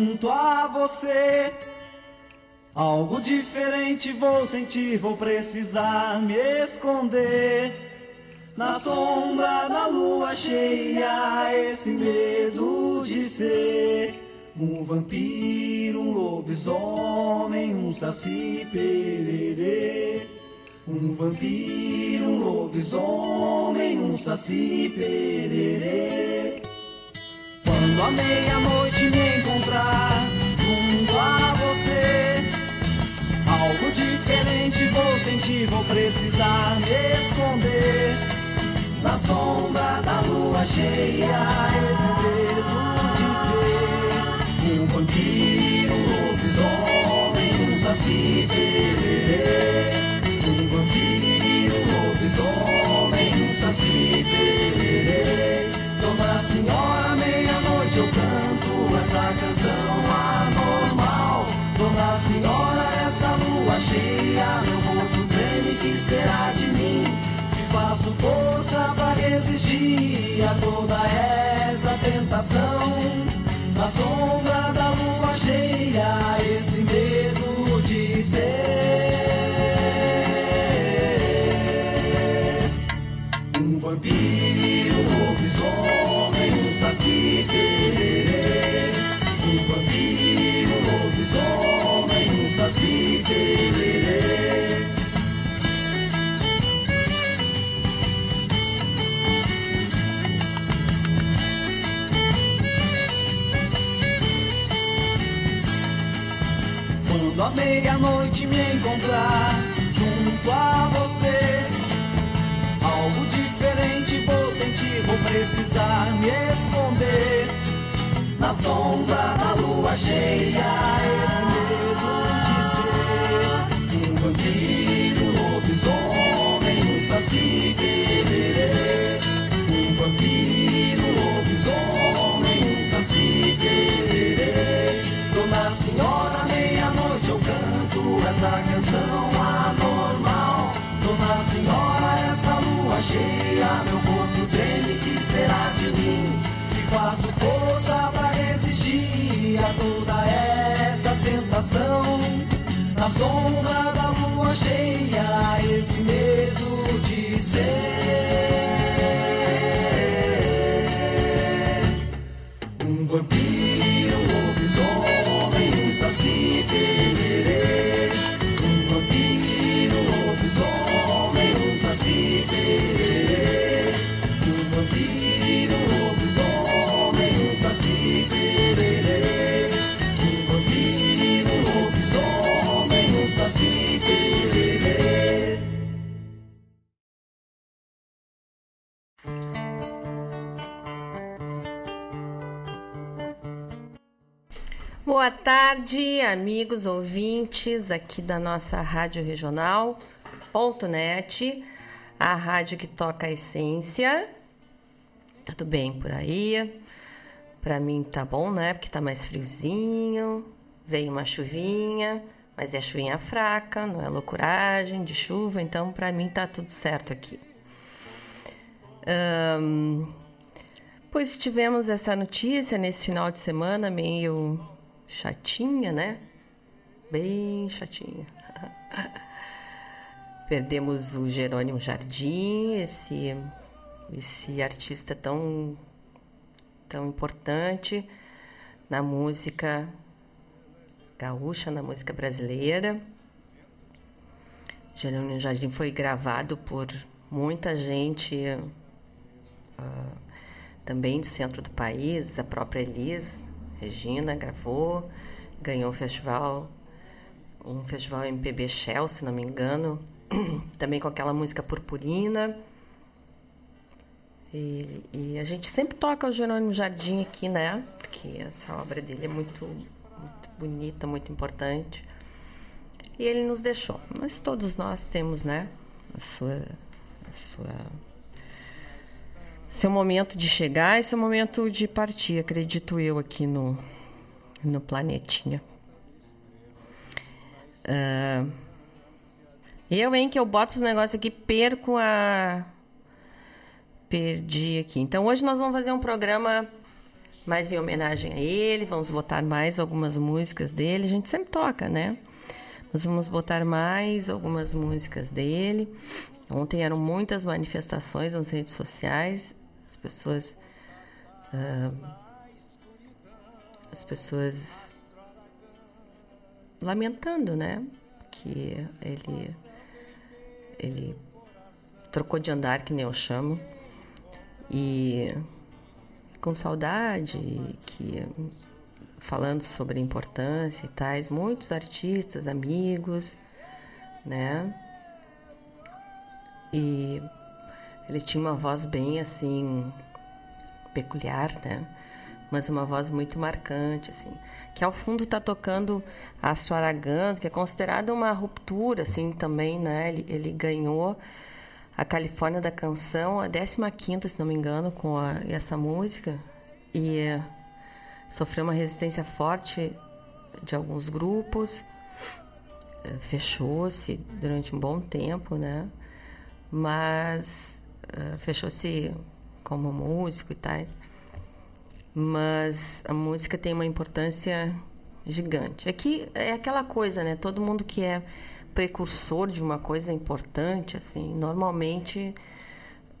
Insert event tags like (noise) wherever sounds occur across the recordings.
junto a você. Algo diferente vou sentir, vou precisar me esconder. Na sombra da lua cheia, esse medo de ser um vampiro, um lobisomem, um saci pererê. Um vampiro, um lobisomem, um saci pererê. Quando a meia-noite me encontrar junto a você, algo diferente vou sentir, vou precisar me esconder. Na sombra da lua cheia, esse dedo de ser um vampiro, um lobisomem, um saci de mim? Que faço força pra resistir a toda essa tentação. Na sombra da Meia-noite me encontrar junto a você, algo diferente vou sentir, vou precisar me esconder. Na sombra da lua cheia, sombra da lua cheia, esse medo de ser Boa tarde, amigos ouvintes aqui da nossa Rádio Regional, ponto .net, a rádio que toca a essência. Tudo bem por aí? Pra mim tá bom, né? Porque tá mais friozinho, veio uma chuvinha, mas é chuvinha fraca, não é loucuragem de chuva, então pra mim tá tudo certo aqui. Ahn, Pois tivemos essa notícia nesse final de semana meio chatinha, né? Bem chatinha. (laughs) Perdemos o Jerônimo Jardim, esse esse artista tão tão importante na música gaúcha, na música brasileira. Jerônimo Jardim foi gravado por muita gente ah, também do centro do país, a própria Elis Regina gravou, ganhou o festival, um festival MPB Shell, se não me engano, (clears throat) também com aquela música Purpurina. E, e a gente sempre toca o Jerônimo Jardim aqui, né? Porque essa obra dele é muito, muito bonita, muito importante. E ele nos deixou. Mas todos nós temos, né? A sua, a sua seu momento de chegar e seu momento de partir, acredito eu, aqui no, no planetinha. Ah, eu, hein, que eu boto os negócios aqui, perco a. Perdi aqui. Então, hoje nós vamos fazer um programa Mas em homenagem a ele, vamos botar mais algumas músicas dele. A gente sempre toca, né? Nós vamos botar mais algumas músicas dele. Ontem eram muitas manifestações nas redes sociais, as pessoas. Uh, as pessoas lamentando, né? Que ele. Ele trocou de andar, que nem eu chamo. E com saudade, que falando sobre a importância e tais, muitos artistas, amigos, né? E ele tinha uma voz bem assim peculiar, né? Mas uma voz muito marcante, assim. Que ao fundo está tocando Astro Aragão, que é considerada uma ruptura, assim, também, né? Ele, ele ganhou a Califórnia da Canção, a 15 se não me engano, com a, essa música. E sofreu uma resistência forte de alguns grupos, eh, fechou-se durante um bom tempo, né? Mas fechou-se como músico e tais. Mas a música tem uma importância gigante. Aqui é aquela coisa, né? Todo mundo que é precursor de uma coisa importante, assim, normalmente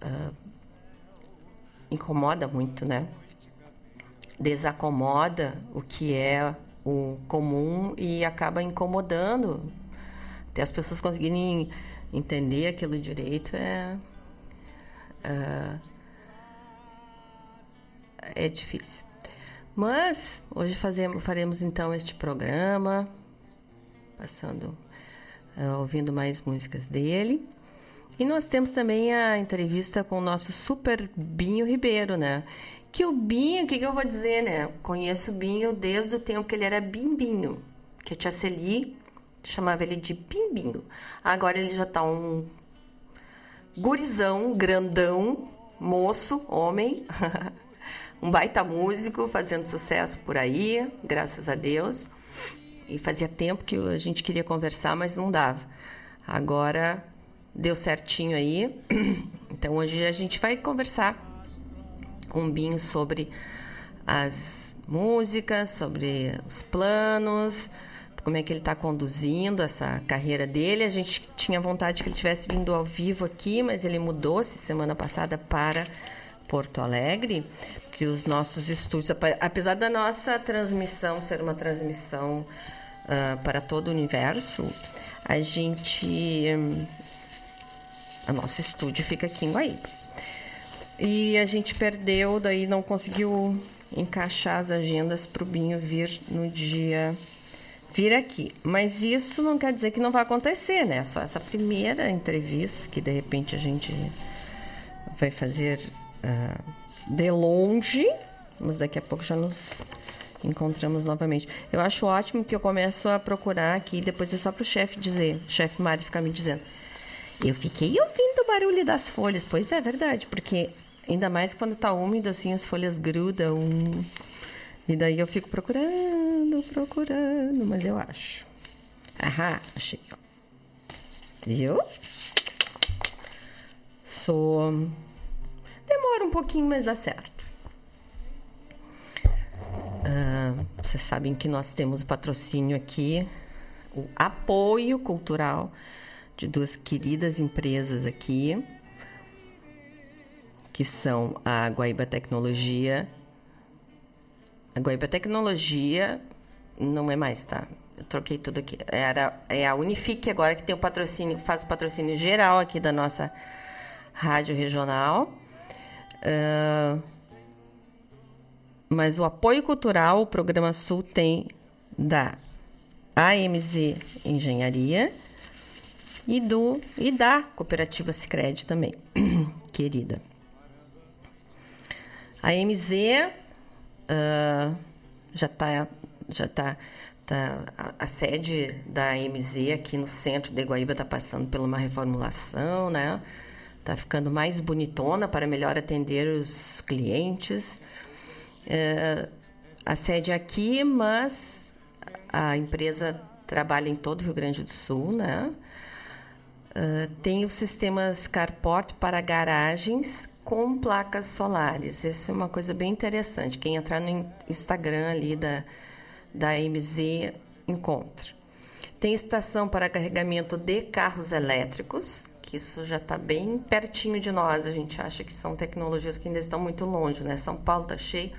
uh, incomoda muito, né? desacomoda o que é o comum e acaba incomodando. Até as pessoas conseguirem entender aquilo direito é, é, é difícil. Mas hoje fazemos, faremos então este programa, passando, uh, ouvindo mais músicas dele. E nós temos também a entrevista com o nosso super Binho Ribeiro, né? Que o Binho, o que, que, eu vou dizer, né? Conheço o Binho desde o tempo que ele era Bimbinho, que a tia Celi chamava ele de Bimbinho. Agora ele já tá um gurizão, grandão, moço, homem, (laughs) um baita músico, fazendo sucesso por aí, graças a Deus. E fazia tempo que a gente queria conversar, mas não dava. Agora deu certinho aí. (clears throat) Então hoje a gente vai conversar o Binho sobre as músicas, sobre os planos, como é que ele está conduzindo essa carreira dele. A gente tinha vontade que ele tivesse vindo ao vivo aqui, mas ele mudou-se semana passada para Porto Alegre, que os nossos estúdios, apesar da nossa transmissão ser uma transmissão uh, para todo o universo, a gente. Um, o nosso estúdio fica aqui em Guaíba. E a gente perdeu, daí não conseguiu encaixar as agendas para o Binho vir no dia vir aqui. Mas isso não quer dizer que não vai acontecer, né? Só essa primeira entrevista que de repente a gente vai fazer uh, de longe, mas daqui a pouco já nos encontramos novamente. Eu acho ótimo que eu começo a procurar aqui, depois é só para o chefe dizer, chefe Mari ficar me dizendo. Eu fiquei ouvindo o barulho das folhas, pois é verdade, porque Ainda mais quando tá úmido, assim, as folhas grudam. E daí eu fico procurando, procurando, mas eu acho. Aham, achei, ó. Viu? Sou. Demora um pouquinho, mas dá certo. Vocês sabem que nós temos o patrocínio aqui, o apoio cultural de duas queridas empresas aqui que são a Guaíba Tecnologia. A Guaíba Tecnologia não é mais, tá? Eu troquei tudo aqui. Era, é a Unifique agora que tem o patrocínio, faz o patrocínio geral aqui da nossa rádio regional. Uh, mas o apoio cultural, o Programa Sul tem da AMZ Engenharia e do e da Cooperativa Sicredi também, (clears throat) querida. A MZ ah, já está já tá, tá a, a, sede da MZ aqui no centro de Guaíba está passando por uma reformulação, né? Está ficando mais bonitona para melhor atender os clientes. Uh, a sede é aqui, mas a empresa trabalha em todo o Rio Grande do Sul, né? Uh, tem os sistemas Carport para garagens com placas solares. Essa é uma coisa bem interessante. Quem entrar no Instagram ali da, da MZ encontra. Tem estação para carregamento de carros elétricos, que isso já está bem pertinho de nós. A gente acha que são tecnologias que ainda estão muito longe, né? São Paulo está cheio,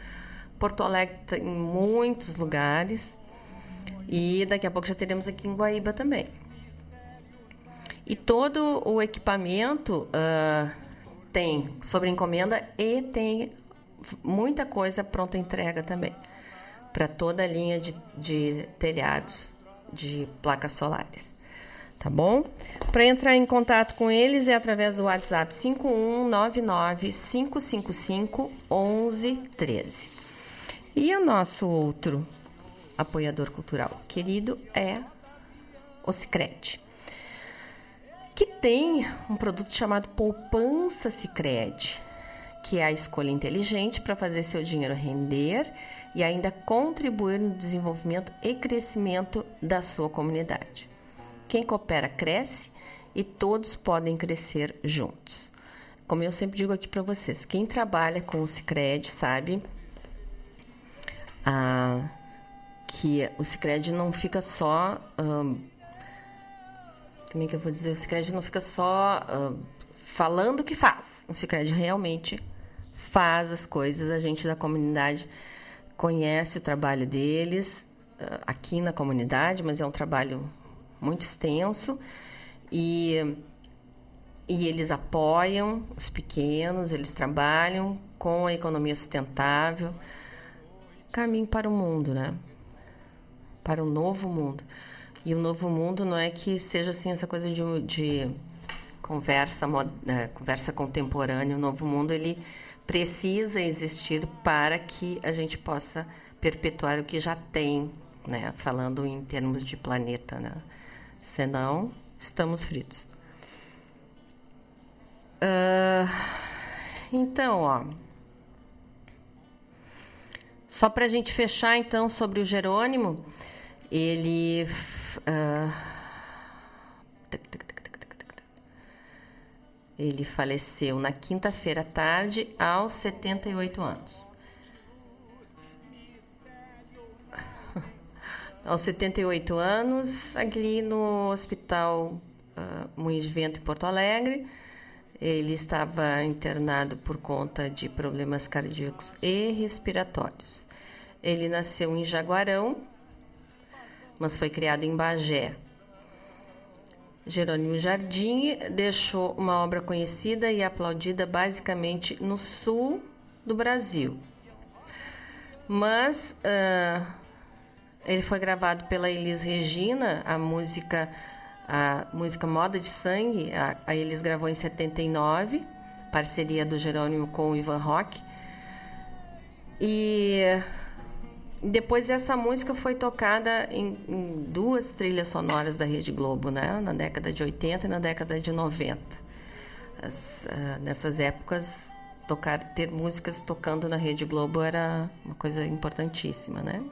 Porto Alegre tá em muitos lugares. E daqui a pouco já teremos aqui em Guaíba também. E todo o equipamento uh, tem sobre encomenda e tem muita coisa pronta entrega também para toda a linha de, de telhados de placas solares. Tá bom? Para entrar em contato com eles é através do WhatsApp 5199 555 1113. E o nosso outro apoiador cultural querido é o Sicredi que tem um produto chamado Poupança Sicredi, que é a escolha inteligente para fazer seu dinheiro render e ainda contribuir no desenvolvimento e crescimento da sua comunidade. Quem coopera cresce e todos podem crescer juntos. Como eu sempre digo aqui para vocês, quem trabalha com o Sicredi sabe ah, que o Sicredi não fica só ah, como é que eu vou dizer? O Cicred não fica só uh, falando que faz. O Cicred realmente faz as coisas. A gente da comunidade conhece o trabalho deles uh, aqui na comunidade, mas é um trabalho muito extenso e, e eles apoiam os pequenos, eles trabalham com a economia sustentável. Caminho para o mundo, né? Para o novo mundo. E o novo mundo não é que seja assim essa coisa de, de conversa, né, conversa contemporânea. O novo mundo ele precisa existir para que a gente possa perpetuar o que já tem, né? Falando em termos de planeta, né? Senão, estamos fritos. Uh, então, ó. Só para a gente fechar, então, sobre o Jerônimo, ele ele faleceu na quinta-feira à tarde, aos 78 anos. (laughs) aos 78 anos, ali no Hospital uh, Moinhos de Vento, em Porto Alegre. Ele estava internado por conta de problemas cardíacos e respiratórios. Ele nasceu em Jaguarão, mas foi criado em Bagé. Jerônimo Jardim deixou uma obra conhecida e aplaudida basicamente no sul do Brasil. Mas uh, ele foi gravado pela Elis Regina, a música a música Moda de Sangue, a, a Elis gravou em 79, parceria do Jerônimo com o Ivan Rock. E depois essa música foi tocada em, em, duas trilhas sonoras da Rede Globo, né? Na década de 80 e na década de 90. As, uh, nessas épocas, tocar, ter músicas tocando na Rede Globo era uma coisa importantíssima, né?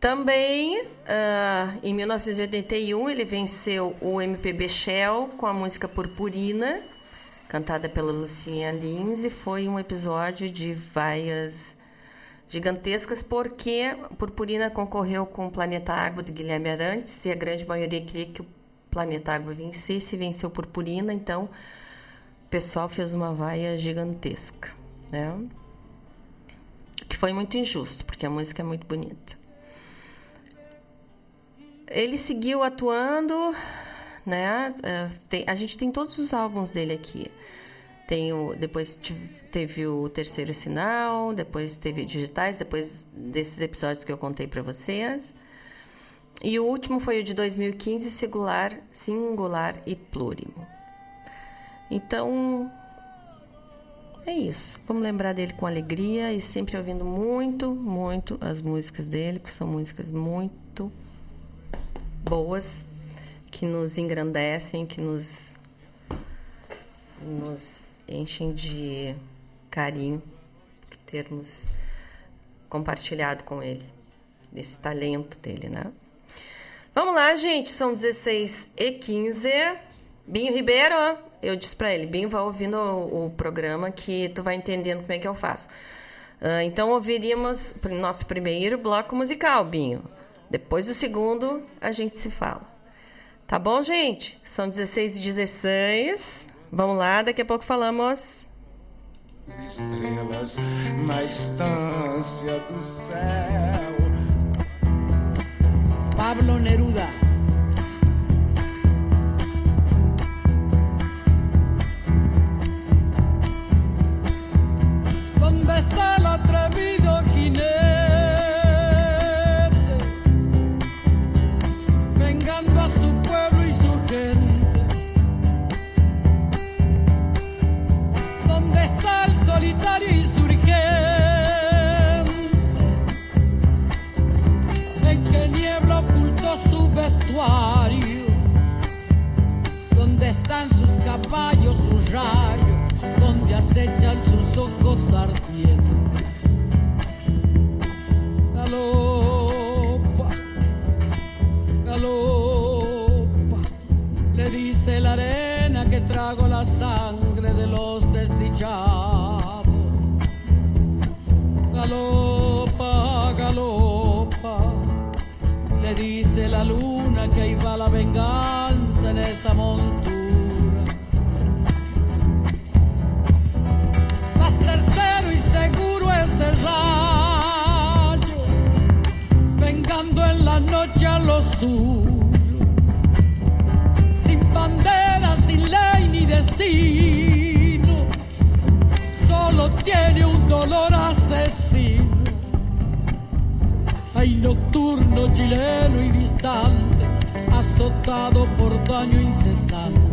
Também, uh, em 1981, ele venceu o MPB Shell com a música Purpurina, cantada pela Lucinha Lins, e foi um episódio de vaias gigantescas, porque Purpurina concorreu com o Planeta Água do Guilherme Arantes e a grande maioria queria que o Planeta Água vencesse e venceu Purpurina, então o pessoal fez uma vaia gigantesca, né? Que foi muito injusto, porque a música é muito bonita. Ele seguiu atuando, né? É, a gente tem todos os álbuns dele aqui. Tem o, depois teve o terceiro sinal, depois teve digitais, depois desses episódios que eu contei para vocês. E o último foi o de 2015, singular, singular e plurimo. Então, é isso. Vamos lembrar dele com alegria e sempre ouvindo muito, muito as músicas dele, porque são músicas muito boas, que nos engrandecem, que nos, nos enchem de carinho por termos compartilhado com ele, desse talento dele, né? Vamos lá, gente, são 16 e 15. Binho Ribeiro, eu disse para ele, bem, vai ouvindo o, o, programa que tu vai entendendo como é que eu faço. Uh, então ouviríamos nosso primeiro bloco musical, Binho. Depois do segundo, a gente se fala. Tá bom, gente? São 16 e 16. Vamos lá, daqui a pouco falamos. Estrelas na estância do céu. Pablo Neruda. Donde están sus caballos, sus rayos, donde acechan sus ojos ardientes. Galopa, galopa, le dice la arena que trago la sangre de los desdichados. Galopa, le dice la luz que ahí va la venganza en esa montura. Más certero y seguro es el rayo, vengando en la noche a los suyos, sin bandera, sin ley ni destino, solo tiene un dolor asesino. Hay nocturno chileno y distante azotado por daño incesante.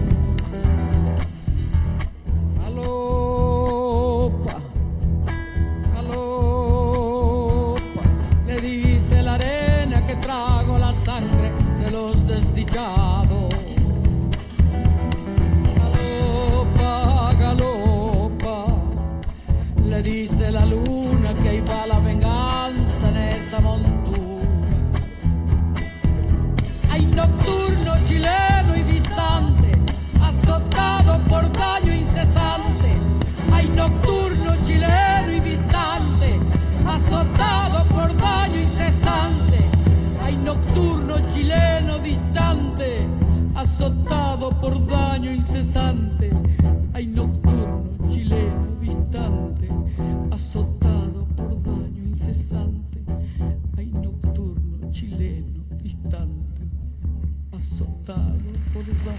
Azotado por daño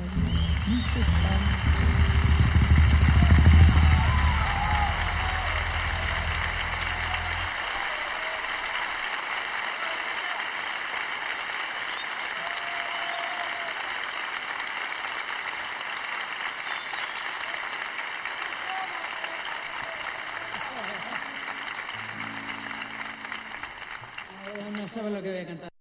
incesante. No sabe lo que voy a cantar.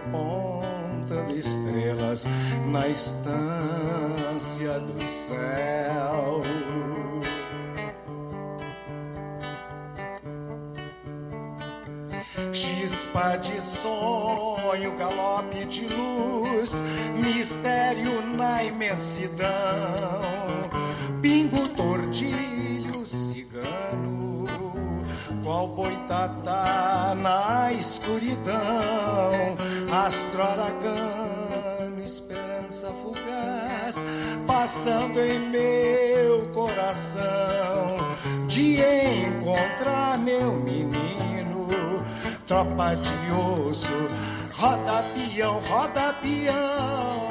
Campeira, repontando estrelas na estância do céu. Chispa de sonho, galope de luz, mistério na imensidão. Pingo, tordilho, cigano, qual boitatá na escuridão. Astro aragano, esperança fugaz, passando em meu coração. De encontrar meu menino tropa de osso, roda peão, roda peão.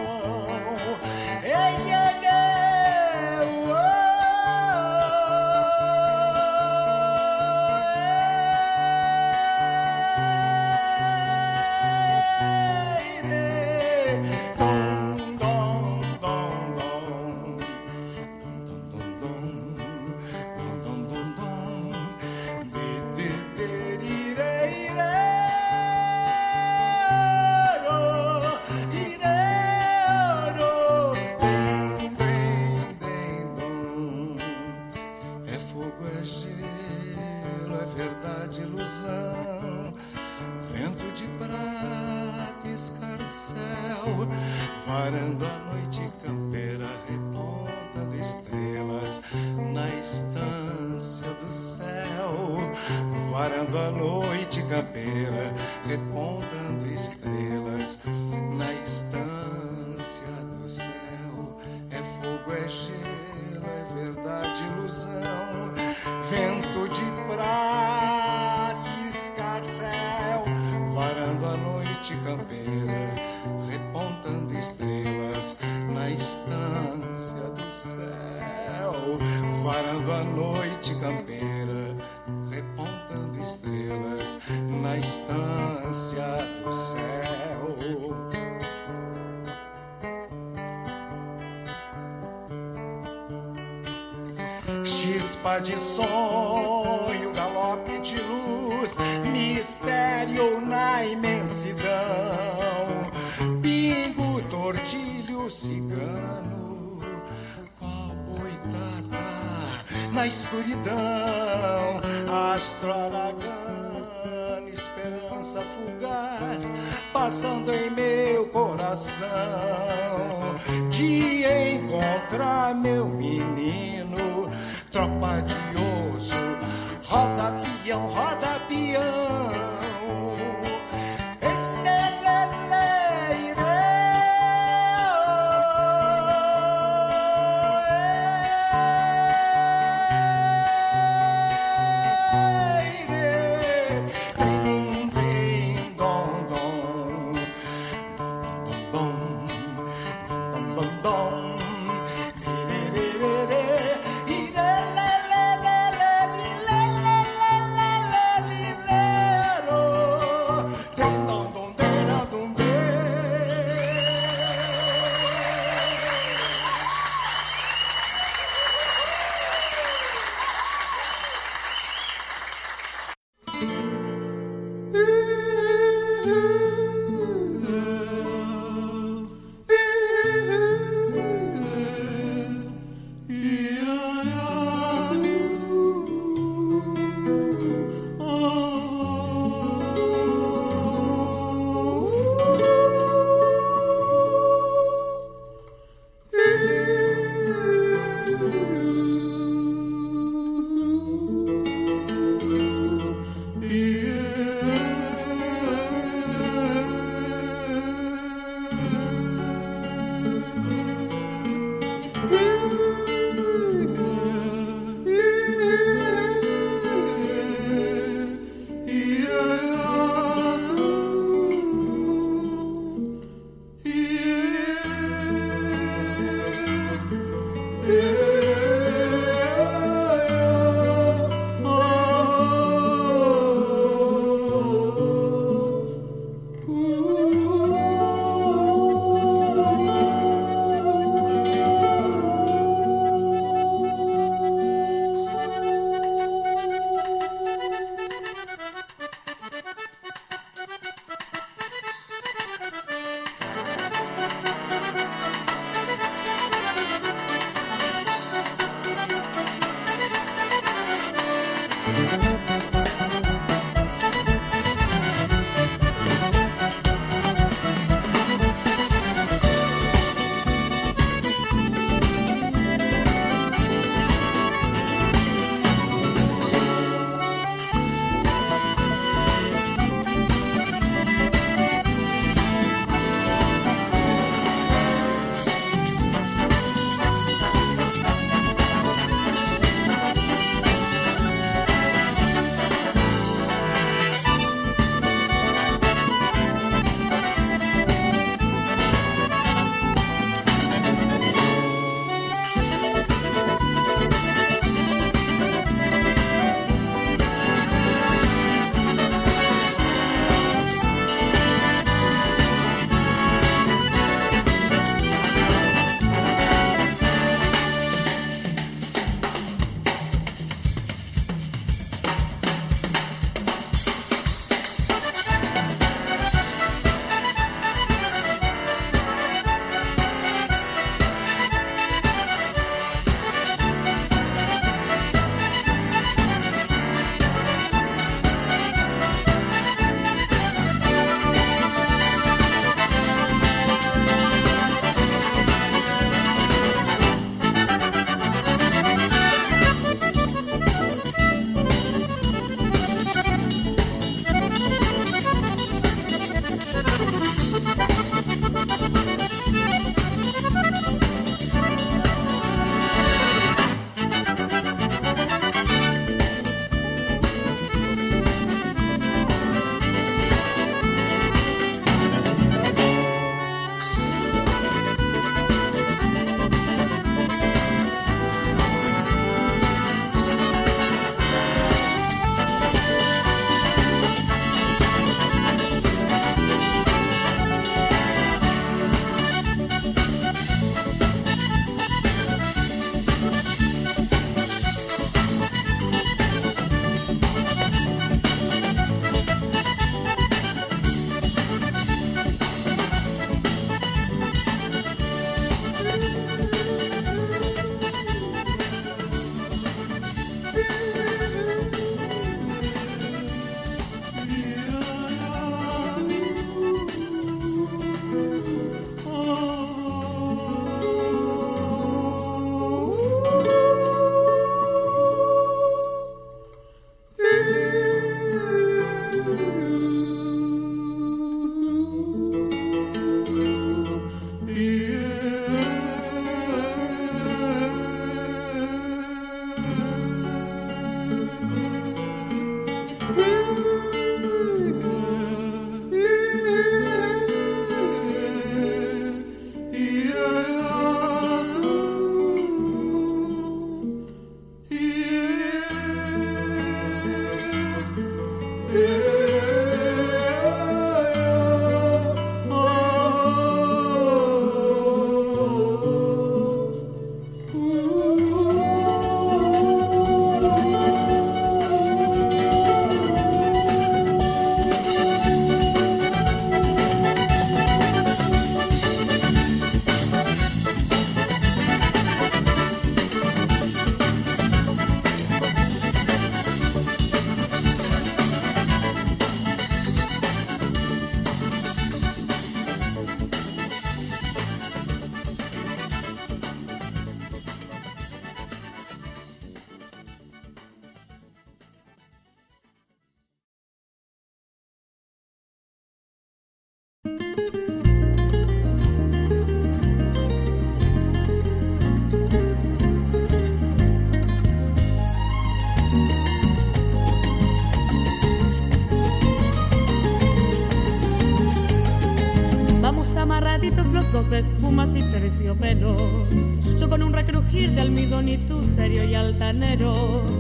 espíritu serio y altanero.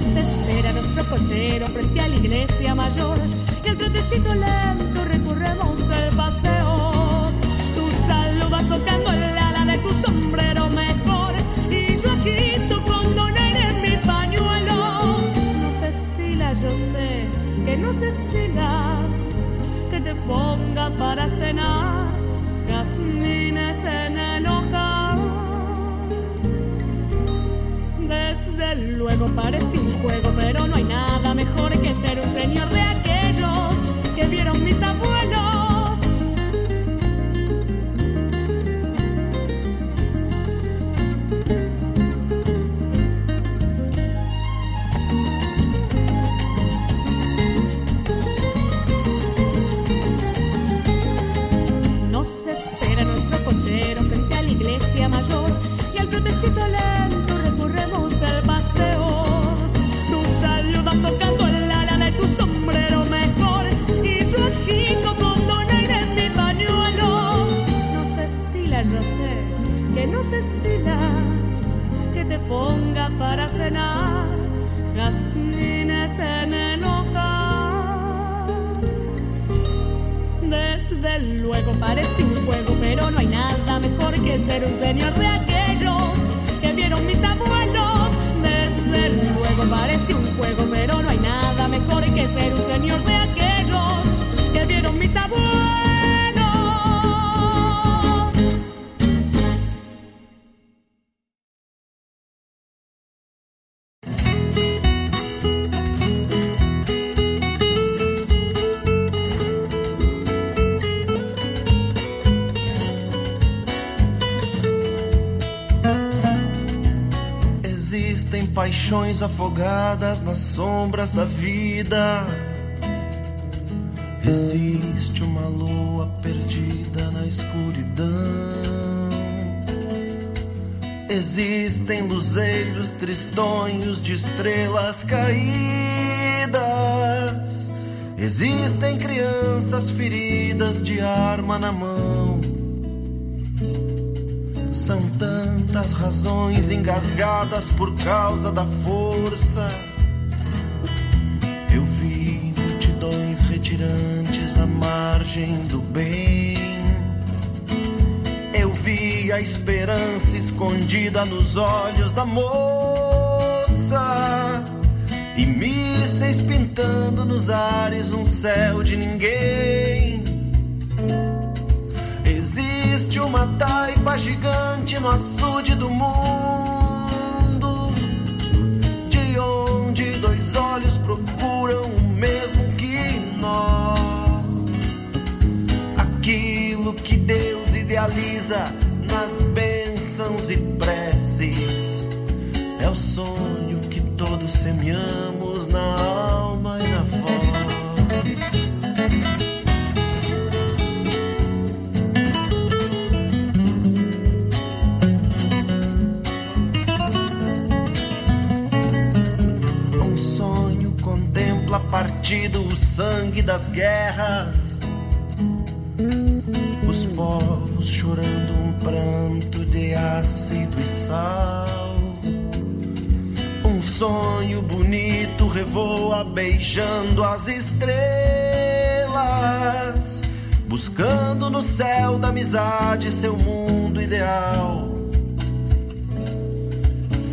Nos espera nuestro cochero frente a la iglesia mayor y el trotecito lento recorremos el paseo. Tu salud va tocando el ala de tu sombrero mejor y yo aquí tu condonar en mi pañuelo. No estila, yo sé que no estila que te ponga para cenar jazmines en el hogar. Desde luego parecía juego, pero no hay nada mejor que ser un señor que afogadas nas sombras da vida. Existe uma lua perdida na escuridão. Existem luzeiros tristonhos de estrelas caídas. Existem crianças feridas de arma na mão. São tantas razões engasgadas por causa da força. Eu vi multidões retirantes à margem do bem. Eu vi a esperança escondida nos olhos da moça. E mísseis pintando nos ares um céu de ninguém. Existe uma taipa gigante no açude do mundo, de onde dois olhos procuram o mesmo que nós. Aquilo que Deus idealiza nas bênçãos e preces é o sonho que todos semeamos na alma partido o sangue das guerras. Os povos chorando um pranto de ácido e sal. Um sonho bonito revoa beijando as estrelas. Buscando no céu da amizade seu mundo ideal.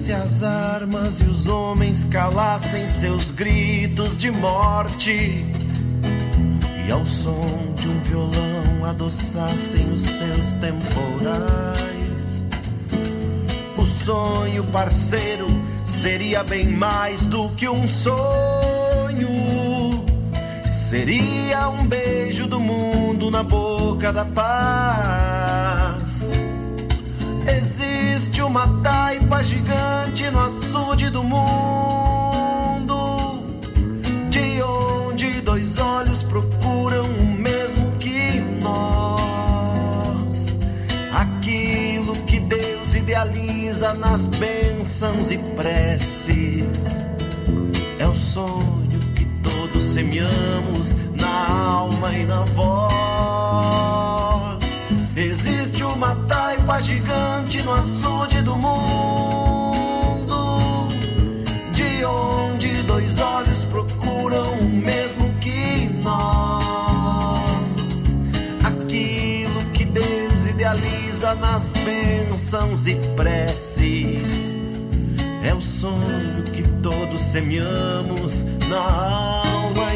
Se as armas e os homens calassem seus gritos de morte, e ao som de um violão adoçassem os seus temporais, o sonho parceiro seria bem mais do que um sonho. Seria um beijo do mundo na boca da paz. Uma taipa gigante no açude do mundo, de onde dois olhos procuram o mesmo que nós. Aquilo que Deus idealiza nas bênçãos e preces é o sonho que todos semeamos na alma e na voz. Existe uma taipa gigante no açude do mundo, de onde dois olhos procuram o mesmo que nós. Aquilo que Deus idealiza nas bênçãos e preces é o sonho que todos semeamos na alma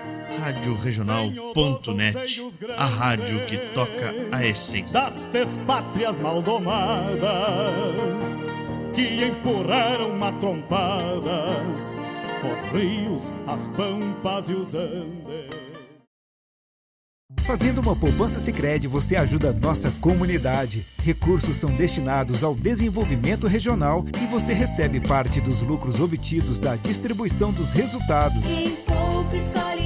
Rádio Regional.net, a rádio que toca a essência das despátrias maldomadas que empurraram matrompadas os rios, as pampas e os andes. Fazendo uma poupança Sicredi, você ajuda a nossa comunidade. Recursos são destinados ao desenvolvimento regional e você recebe parte dos lucros obtidos da distribuição dos resultados. Quem poupa escolhe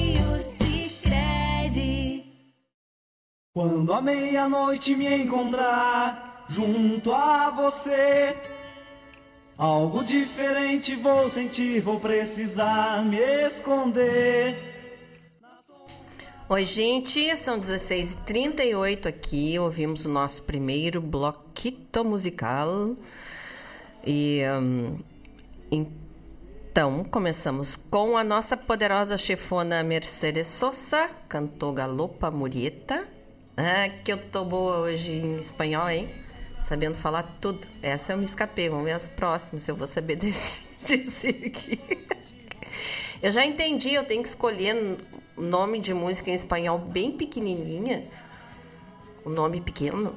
Quando a meia-noite me encontrar junto a você, algo diferente vou sentir, vou precisar me esconder. Oi, gente, são 16h38 aqui. Ouvimos o nosso primeiro bloquito musical. E hum, então começamos com a nossa poderosa chefona Mercedes Sosa, cantou Galopa Murieta. Ah, que eu tô boa hoje em espanhol, hein? Sabendo falar tudo. Essa eu me escapei. Vamos ver as próximas, eu vou saber (laughs) dizer aqui. Eu já entendi, eu tenho que escolher nome de música em espanhol bem pequenininha, o nome pequeno,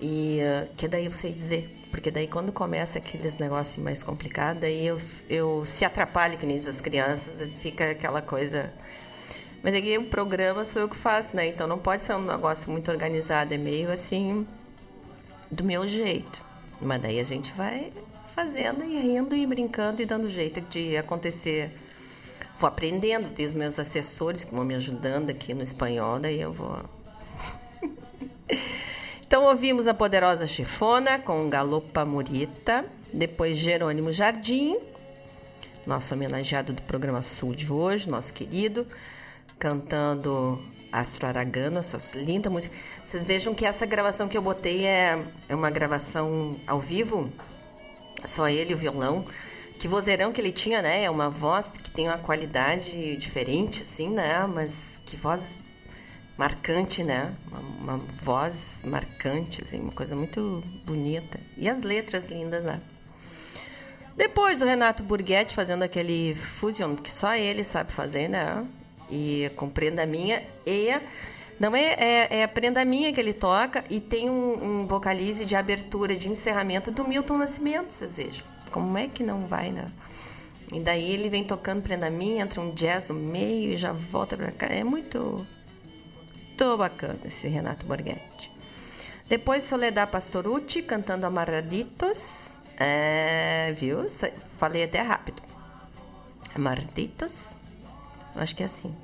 e uh, que daí sei dizer. Porque daí quando começa aqueles negócios mais complicados, aí eu, eu se atrapalho que nem as crianças, fica aquela coisa. Mas aqui o programa sou eu que faço, né? Então não pode ser um negócio muito organizado, é meio assim do meu jeito. Mas daí a gente vai fazendo e rindo e brincando e dando jeito de acontecer vou aprendendo, tenho os meus assessores que vão me ajudando aqui no espanhol, daí eu vou. (laughs) então ouvimos a poderosa chefona com Galopa Murita, depois Jerônimo Jardim, nosso homenageado do programa Sul de hoje, nosso querido, cantando Astro Aragano, essa linda música. Vocês vejam que essa gravação que eu botei é, é uma gravação ao vivo, só ele o violão que vozeirão que ele tinha, né? É uma voz que tem uma qualidade diferente, assim, né? Mas que voz marcante, né? Uma, uma voz marcante, assim, uma coisa muito bonita. E as letras lindas, né? Depois o Renato Burguetti fazendo aquele fusion que só ele sabe fazer, né? E com Prenda Minha. E não é, é, é a Prenda Minha que ele toca e tem um, um vocalize de abertura, de encerramento do Milton Nascimento, vocês vejam. Como é que não vai, né? E daí ele vem tocando prenda minha, entra um jazz no meio e já volta pra cá. É muito, muito bacana esse Renato Borghetti. Depois Soledad Pastorucci cantando Amarraditos. É, viu? Falei até rápido. Amarraditos. Acho que é assim.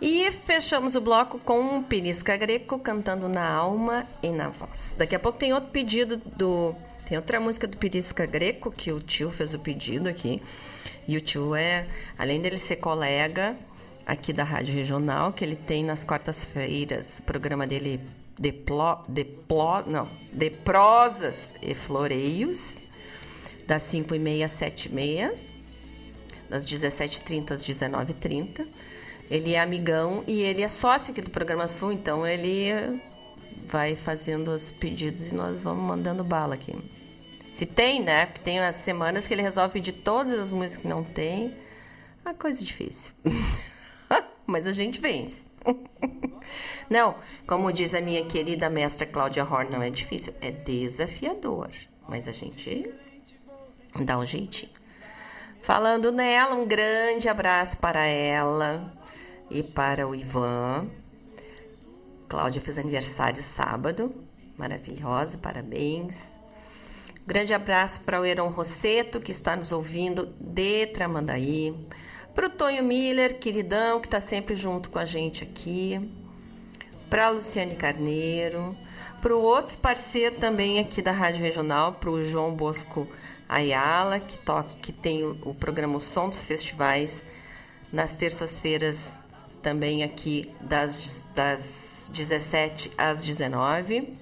E fechamos o bloco com Pinisca Greco cantando na alma e na voz. Daqui a pouco tem outro pedido do tem outra música do Pirisca Greco, que o tio fez o pedido aqui. E o tio é, além dele ser colega aqui da Rádio Regional, que ele tem nas quartas-feiras, o programa dele de, plo, de, plo, não, de prosas e floreios, das 5h30 às 7h30, das 17h30 às 19h30. Ele é amigão e ele é sócio aqui do Programa Sul, então ele vai fazendo os pedidos e nós vamos mandando bala aqui. Se tem, né? Tem umas semanas que ele resolve pedir todas as músicas que não tem. É uma coisa difícil. (laughs) Mas a gente vence. (laughs) não, como diz a minha querida mestra Cláudia Horn, não é difícil, é desafiador. Mas a gente dá um jeitinho. Falando nela, um grande abraço para ela e para o Ivan. Cláudia fez aniversário sábado, maravilhosa, parabéns. Grande abraço para o Heron Rosseto, que está nos ouvindo de Tramandaí. Para o Tonho Miller, queridão, que está sempre junto com a gente aqui. Para a Luciane Carneiro. Para o outro parceiro também aqui da Rádio Regional, para o João Bosco Ayala, que, toca, que tem o, o programa o Som dos Festivais nas terças-feiras também aqui das, das 17 às 19.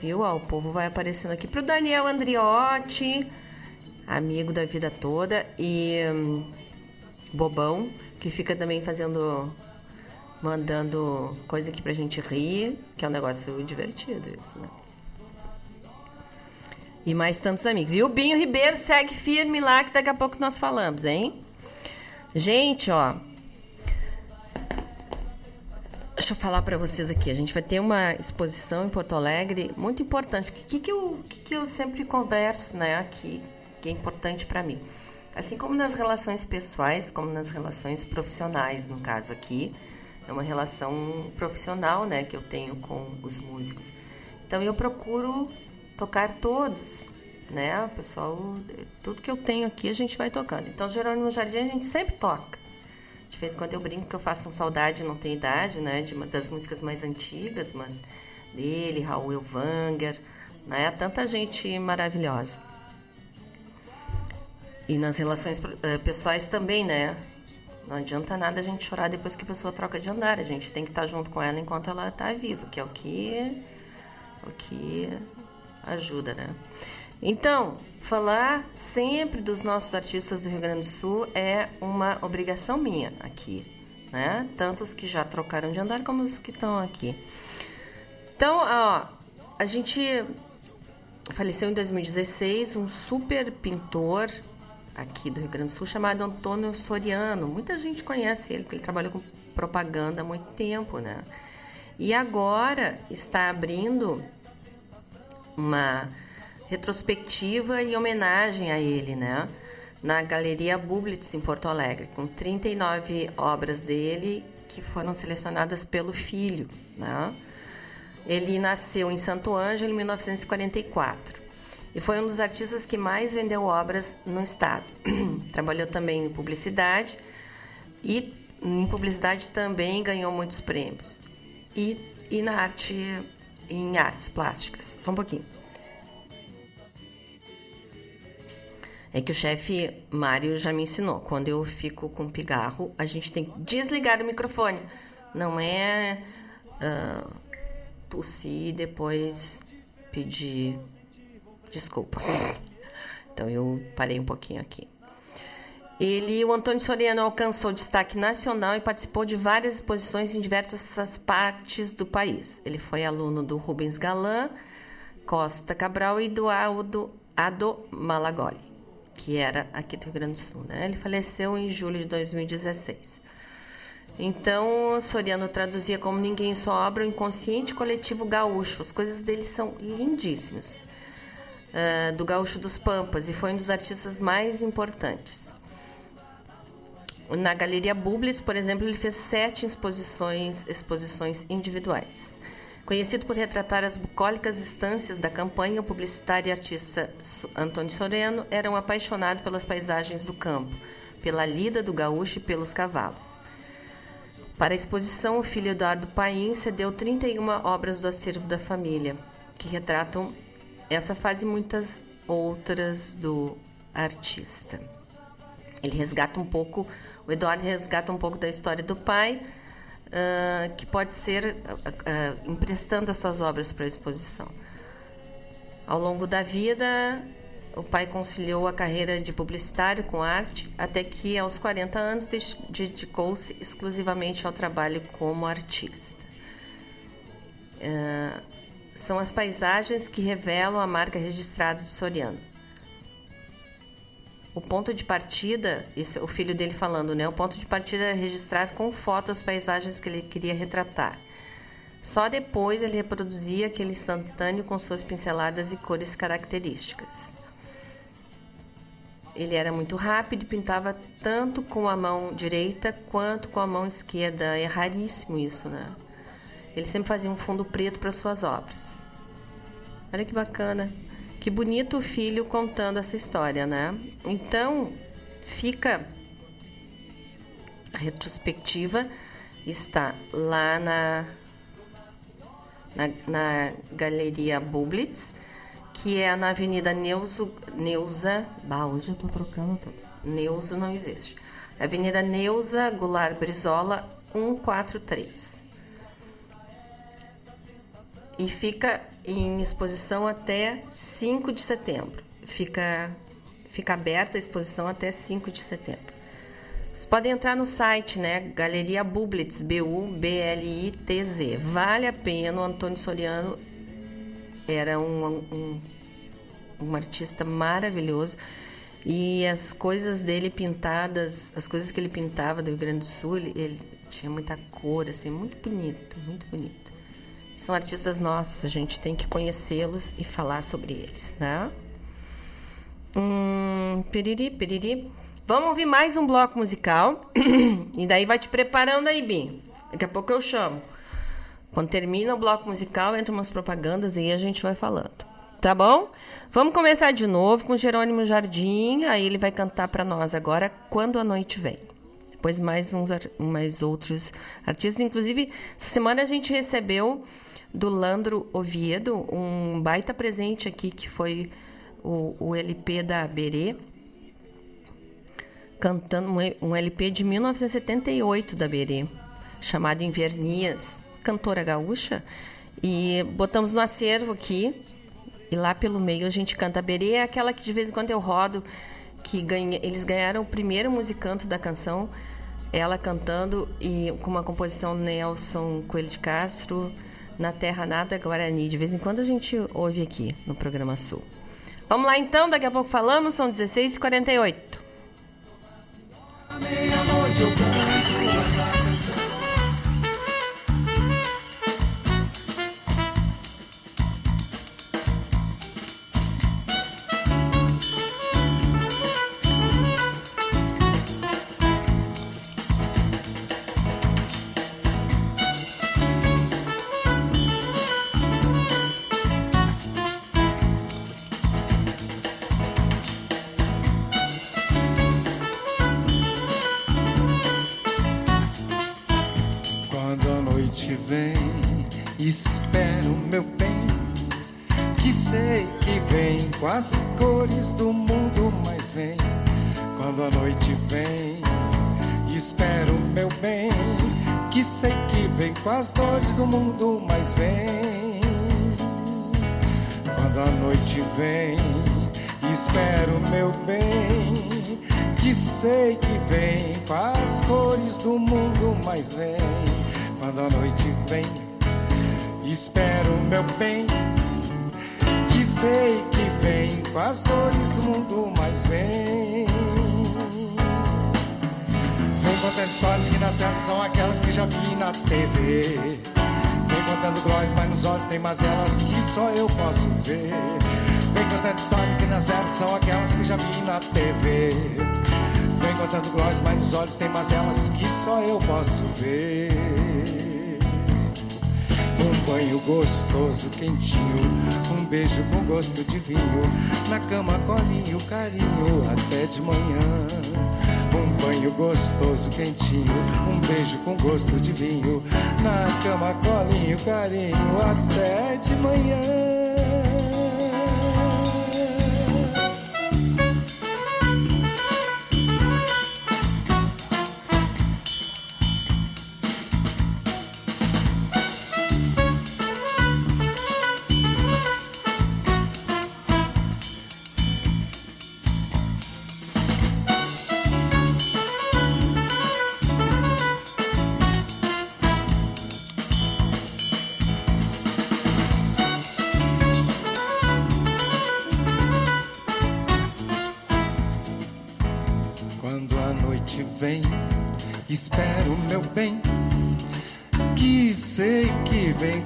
Viu? Ó, o povo vai aparecendo aqui pro Daniel Andriotti, amigo da vida toda, e hum, Bobão, que fica também fazendo. mandando coisa aqui pra gente rir, que é um negócio divertido isso, né? E mais tantos amigos. E o Binho Ribeiro segue firme lá, que daqui a pouco nós falamos, hein? Gente, ó. Deixa eu falar para vocês aqui. A gente vai ter uma exposição em Porto Alegre muito importante. O que, que, eu, que, que eu sempre converso né, aqui, que é importante para mim? Assim como nas relações pessoais, como nas relações profissionais, no caso aqui, é uma relação profissional né, que eu tenho com os músicos. Então eu procuro tocar todos, né? O pessoal, tudo que eu tenho aqui a gente vai tocando. Então, Jerônimo Jardim a gente sempre toca. De vez em quando eu brinco que eu faço um saudade, não tem idade, né? De uma das músicas mais antigas, mas dele, Raul Elvanger, né? Tanta gente maravilhosa. E nas relações uh, pessoais também, né? Não adianta nada a gente chorar depois que a pessoa troca de andar. A gente tem que estar junto com ela enquanto ela está viva, que é o que, o que ajuda, né? Então, falar sempre dos nossos artistas do Rio Grande do Sul é uma obrigação minha aqui, né? Tanto os que já trocaram de andar como os que estão aqui. Então, ó, a gente faleceu em 2016 um super pintor aqui do Rio Grande do Sul chamado Antônio Soriano. Muita gente conhece ele porque ele trabalhou com propaganda há muito tempo, né? E agora está abrindo uma retrospectiva e homenagem a ele, né? Na Galeria Bublitz, em Porto Alegre, com 39 obras dele que foram selecionadas pelo filho, né? Ele nasceu em Santo Ângelo em 1944 e foi um dos artistas que mais vendeu obras no estado. (clears throat) Trabalhou também em publicidade e em publicidade também ganhou muitos prêmios. E, e na arte, em artes plásticas. Só um pouquinho. É que o chefe Mário já me ensinou. Quando eu fico com pigarro, a gente tem que desligar o microfone. Não é uh, tossir e depois pedir desculpa. (laughs) Então eu parei um pouquinho aqui. Ele, o Antônio Soriano, alcançou destaque nacional e participou de várias exposições em diversas partes do país. Ele foi aluno do Rubens Galan, Costa Cabral e do Aldo Ado Malagoli que era aqui do Rio Grande do Sul. Né? Ele faleceu em julho de 2016. Então, Soriano traduzia como ninguém sua obra o inconsciente coletivo gaúcho. As coisas dele são lindíssimas. Uh, do Gaúcho dos Pampas e foi um dos artistas mais importantes. Na Galeria Bublis, por exemplo, ele fez sete exposições, exposições individuais. Conhecido por retratar as bucólicas estâncias da campanha, o publicitário e artista Antônio Soreno era um apaixonado pelas paisagens do campo, pela lida do gaúcho e pelos cavalos. Para a exposição, o filho Eduardo Paim cedeu 31 obras do acervo da família, que retratam essa fase e muitas outras do artista. Ele resgata um pouco, o Eduardo resgata um pouco da história do pai, uh, que pode ser uh, uh, emprestando as suas obras para a exposição. Ao longo da vida, o pai conciliou a carreira de publicitário com arte, até que aos 40 anos dedicou-se exclusivamente ao trabalho como artista. são as paisagens que revelam a marca registrada de Soriano o ponto de partida, isso, o filho dele falando, né? O ponto de partida era registrar com foto as paisagens que ele queria retratar. Só depois ele reproduzia aquele instantâneo com suas pinceladas e cores características. Ele era muito rápido e pintava tanto com a mão direita quanto com a mão esquerda. É raríssimo isso, né? Ele sempre fazia um fundo preto para suas obras. Olha que bacana. Que bonito o filho contando essa história, né? Então, fica a retrospectiva está lá na, na, na Galeria Bublitz, que é na Avenida Neuso, Neuza. Bah, hoje eu tô trocando tudo. Neuso não existe. Avenida Neuza Goulart Brizola, 143. E fica em exposição até 5 de setembro. Fica, fica aberta a exposição até 5 de setembro. Vocês podem entrar no site, né? Galeria Bublitz, B-U-B-L-I-T-Z. Vale a pena. O Antônio Soriano era um, um, um artista maravilhoso. E as coisas dele pintadas, as coisas que ele pintava do Rio Grande do Sul, ele, ele tinha muita cor, assim, muito bonito, muito bonito. São artistas nossos, a gente tem que conhecê-los e falar sobre eles, né? Hum, piriri, piriri. Vamos ouvir mais um bloco musical. (clears throat) e daí vai te preparando aí, Bi. Daqui a pouco eu chamo. Quando termina o bloco musical, entra umas propagandas e aí a gente vai falando. Tá bom? Vamos começar de novo com Jerônimo Jardim. Aí ele vai cantar para nós agora Quando a Noite Vem. Depois mais uns mais outros artistas. Inclusive, essa semana a gente recebeu do Landro Oviedo um baita presente aqui que foi o, o LP da Berê cantando um LP de 1978 da Berê, chamado Invernias, cantora gaúcha, e botamos no acervo aqui, e lá pelo meio a gente canta. A Berê é aquela que de vez em quando eu rodo, que ganha, eles ganharam o primeiro musicanto da canção, ela cantando, e com uma composição Nelson Coelho de Castro, Na Terra Nada Guarani. De vez em quando a gente ouve aqui no programa Sul. Vamos lá então, daqui a pouco falamos, são 16h48. Meia-noite eu com as dores do mundo, mas vem. Quando a noite vem, espero meu bem, que sei que vem com as cores do mundo, mas vem. Quando a noite vem, espero meu bem, que sei que vem com as dores do mundo, mas vem. Contando histórias que na certa são aquelas que já vi na TV. Vem contando glórias, mas nos olhos tem mazelas que só eu posso ver. Vem contando histórias que na certa são aquelas que já vi na TV. Vem contando glórias, mas nos olhos tem mazelas que só eu posso ver. Um banho gostoso, quentinho, um beijo com gosto de vinho, na cama colinho, carinho, até de manhã. Um banho gostoso, quentinho, um beijo com gosto de vinho, na cama colinho, carinho, até de manhã.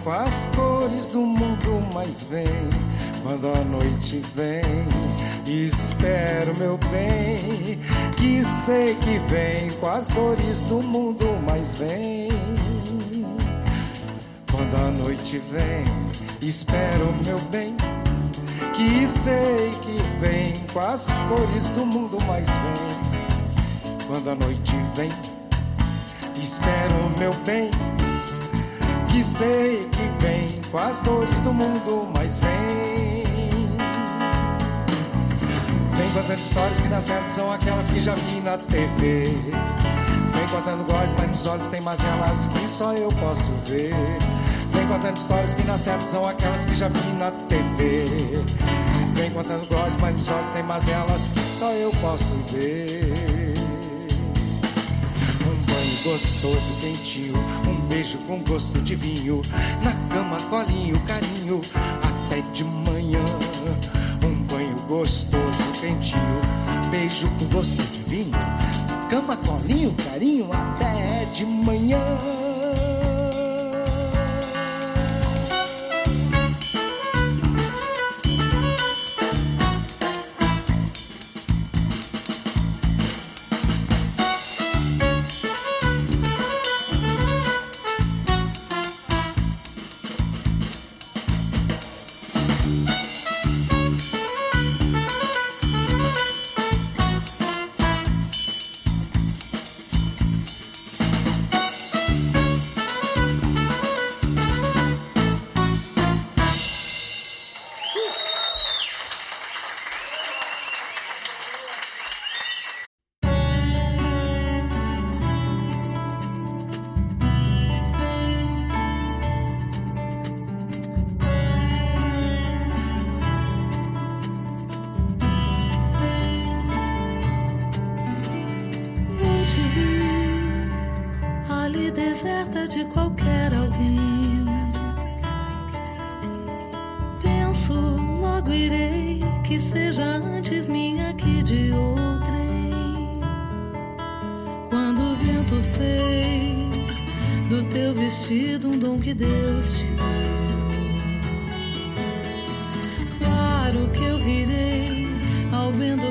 Com as cores do mundo, mas vem. Quando a noite vem, espero meu bem, que sei que vem com as dores do mundo, mas vem. Quando a noite vem, espero meu bem, que sei que vem com as cores do mundo, mas vem. Quando a noite vem, espero meu bem, que sei que vem com as dores do mundo, mas vem. Vem contando histórias que na certa são aquelas que já vi na TV. Vem contando glórias, mas nos olhos tem mazelas que só eu posso ver. Vem contando histórias que na certa são aquelas que já vi na TV. Vem contando glórias, mas nos olhos tem mazelas que só eu posso ver. Gostoso, quentinho, um beijo com gosto de vinho. Na cama, colinho, carinho, até de manhã. Um banho gostoso, quentinho, beijo com gosto de vinho. Cama, colinho, carinho, até de manhã.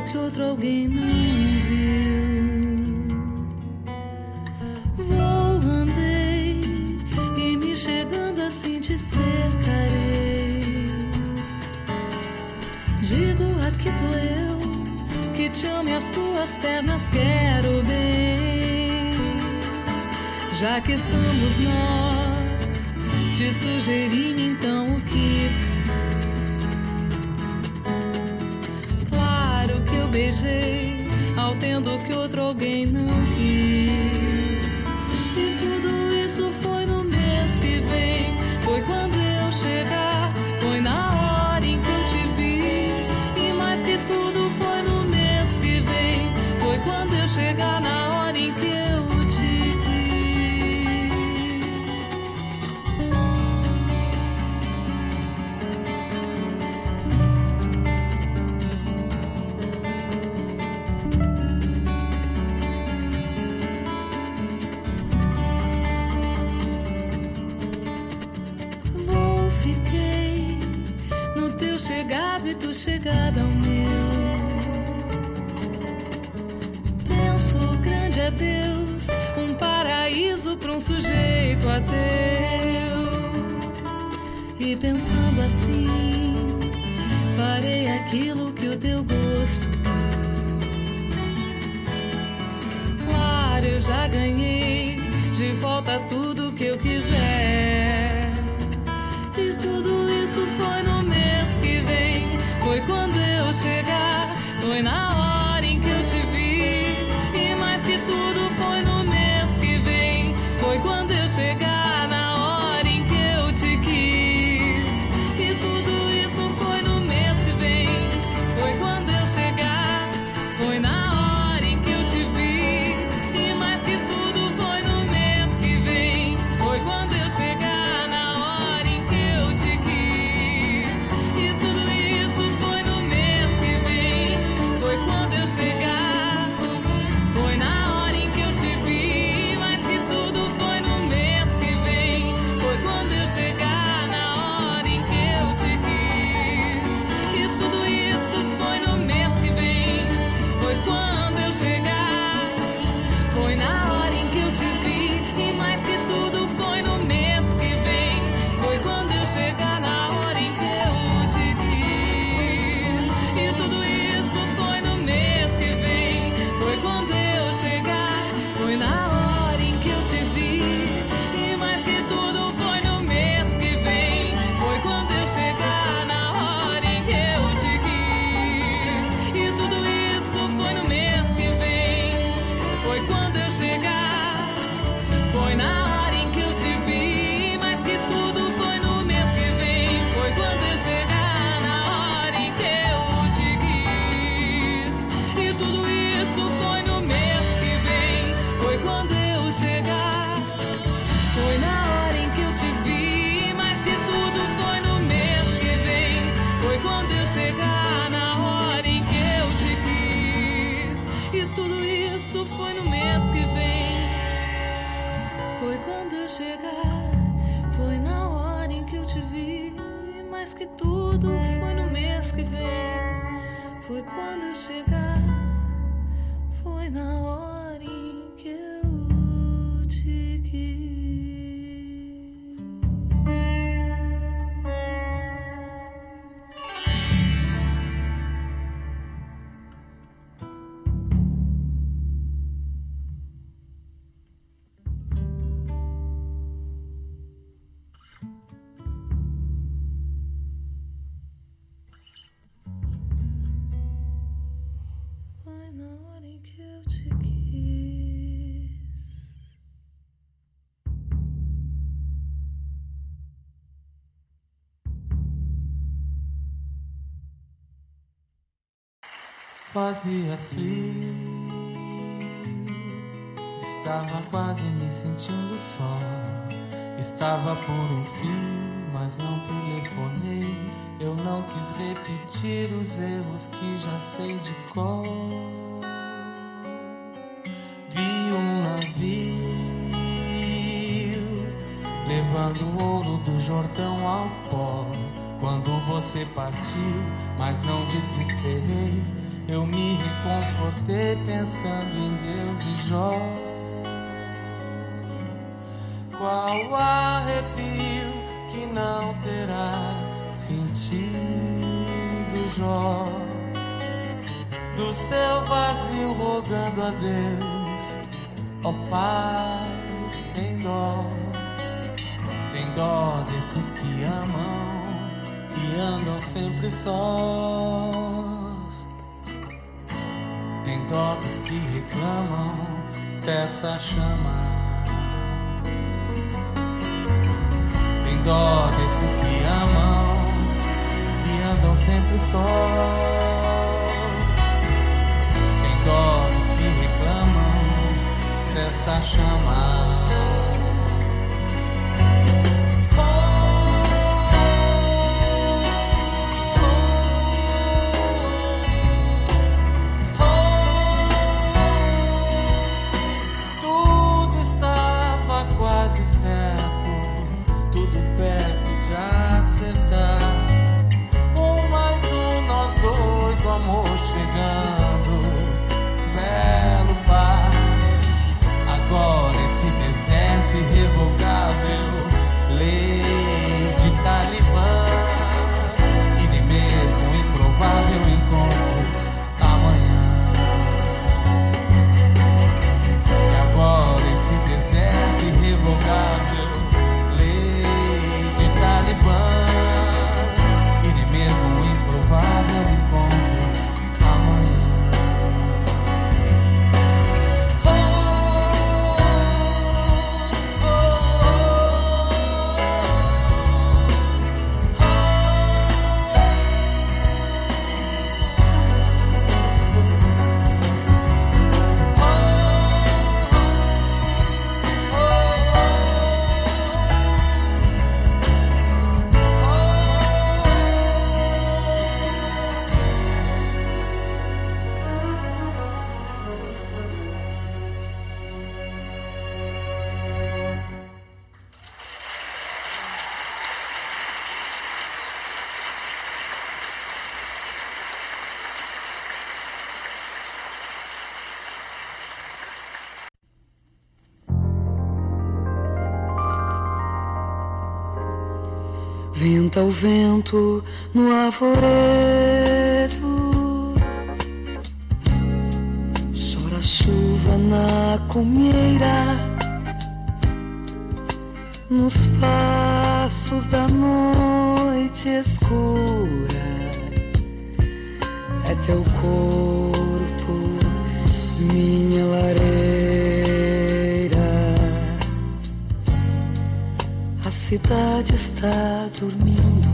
Que outro alguém não viu. Vou, andei e me chegando assim te cercarei. Digo aqui tô eu que te ame as tuas pernas quero bem. Já que estamos nós, te sugerindo então o que fazer. Beijei ao tendo que outro alguém não quis. E tudo Pensando assim, farei aquilo que o teu gosto quis. Claro, eu já ganhei de volta tudo que eu quiser. E tudo isso foi no Fazia frio, estava quase me sentindo só. Estava por um fio, mas não telefonei. Eu não quis repetir os erros que já sei de cor. Vi um navio levando o ouro do Jordão ao pó. Quando você partiu, mas não desesperei. Eu me reconfortei pensando em Deus e Jó. Qual arrepio que não terá sentido, Jó? Do seu vazio rogando a Deus, ó Pai, tem dó, tem dó desses que amam e andam sempre sós. Tem dó dos que reclamam dessa chama. Tem dó desses que amam e andam sempre sós. Tem dó dos que reclamam dessa chama. Venta o vento no arvoredo, chora a chuva na comieira, nos passos da noite escura. É teu corpo, cidade está dormindo.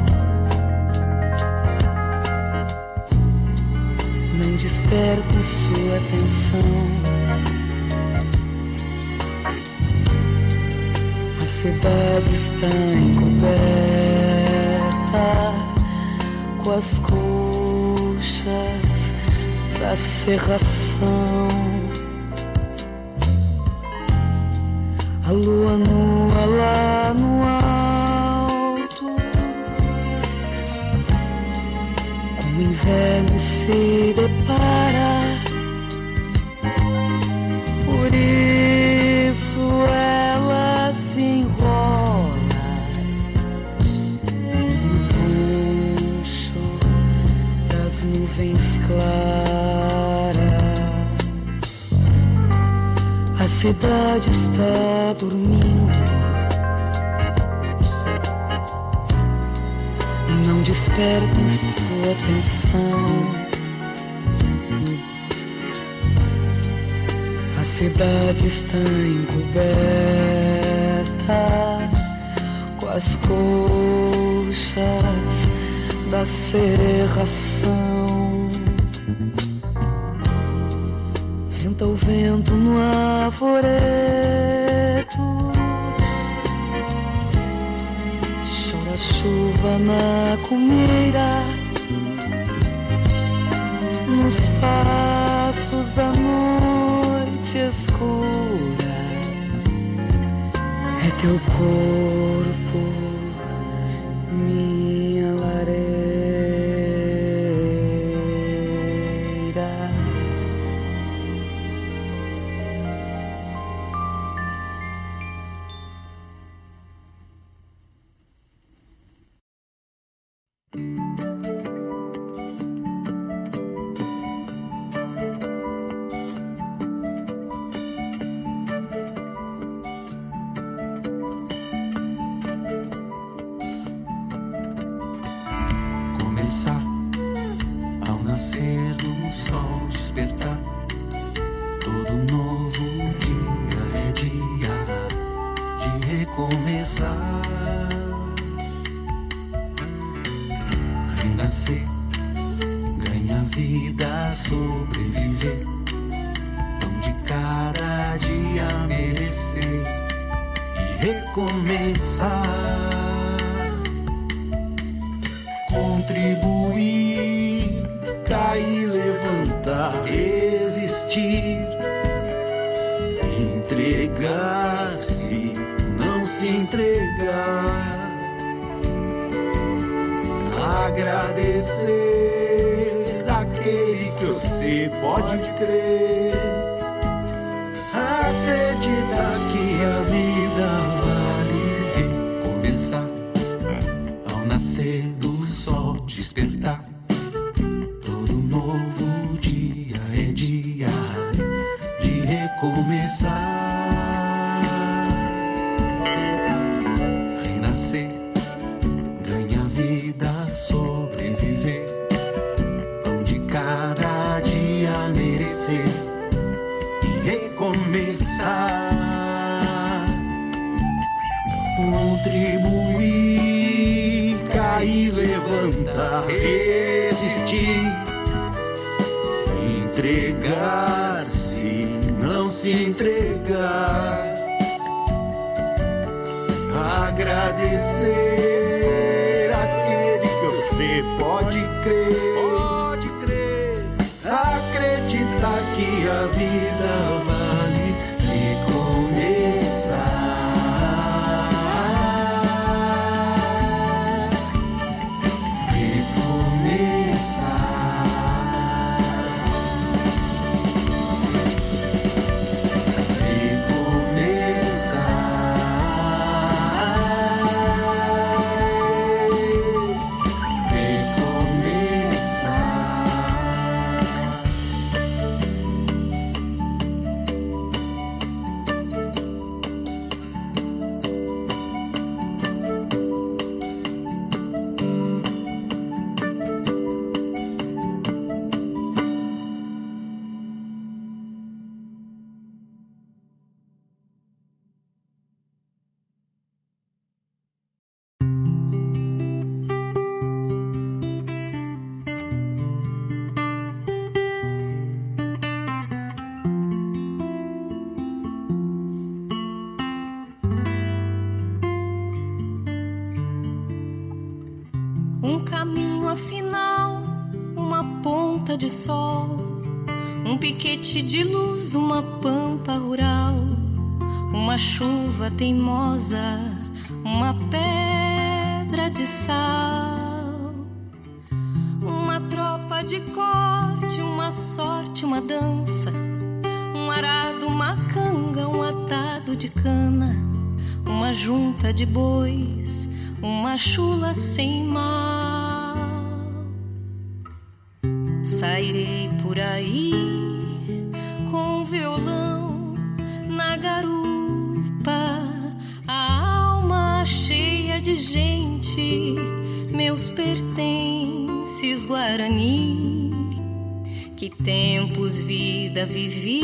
Não desperta sua atenção. A cidade está encoberta com as colchas da serração. A lua nua o inverno se depara. Por isso ela se enrola no poncho das nuvens claras. A cidade está dormindo. Não despertem sua atenção. A cidade está encoberta com as colchas da serração. Venta o vento no arvoreto. Chora a chuva na cumeira. Passos da noite escura. É teu corpo, você pode crer, pode crer, acreditar que a vida piquete de luz, uma pampa rural, uma chuva teimosa, uma pedra de sal, uma tropa de corte, uma sorte, uma dança, um arado, uma canga, um atado de cana, uma junta de bois, uma chula sem mal. Sairei por aí Guarani. Que tempos vida vivi,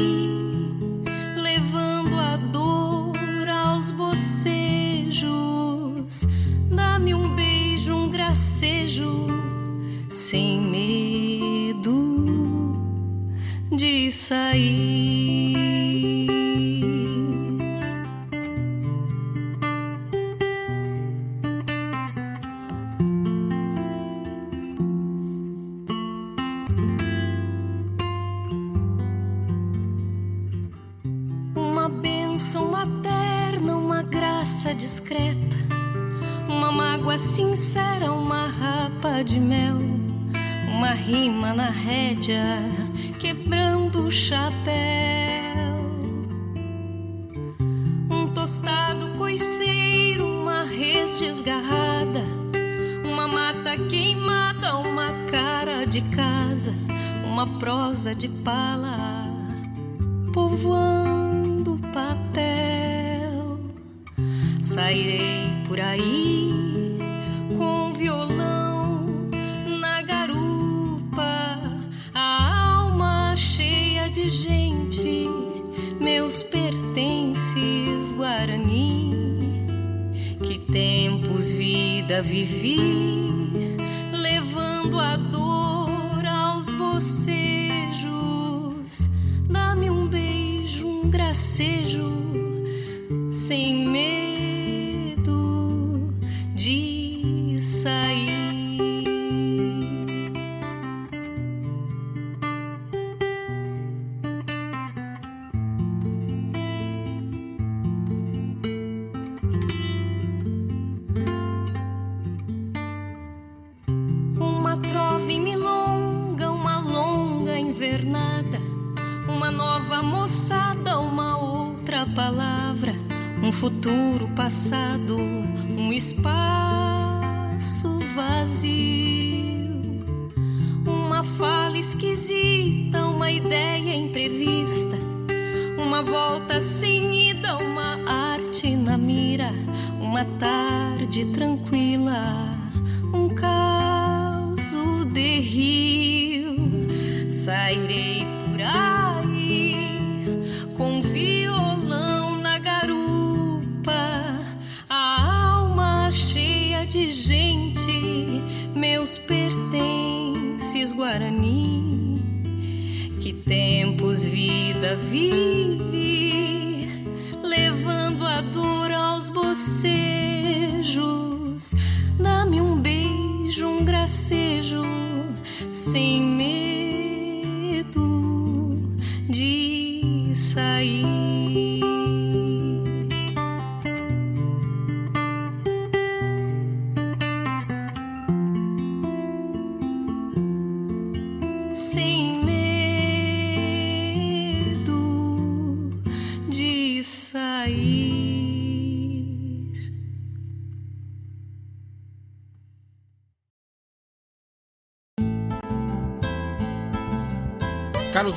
levando a dor aos bocejos. Dá-me um beijo, um gracejo, sem medo de sair. Chapéu. Um tostado coiceiro, uma res desgarrada, uma mata queimada, uma cara de casa, uma prosa de pala, povoando papel. Sairei por aí vida vivi, uma nova moçada, uma outra palavra, um futuro passado, um espaço vazio, uma fala esquisita, uma ideia imprevista, uma volta sem ida, uma arte na mira, uma tarde tranquila, um caso de rio. Sairei por aí com violão na garupa, a alma cheia de gente, meus pertences Guarani. Que tempos vida vive, levando a dor aos bocejos. Dá-me um beijo, um gracejo, sem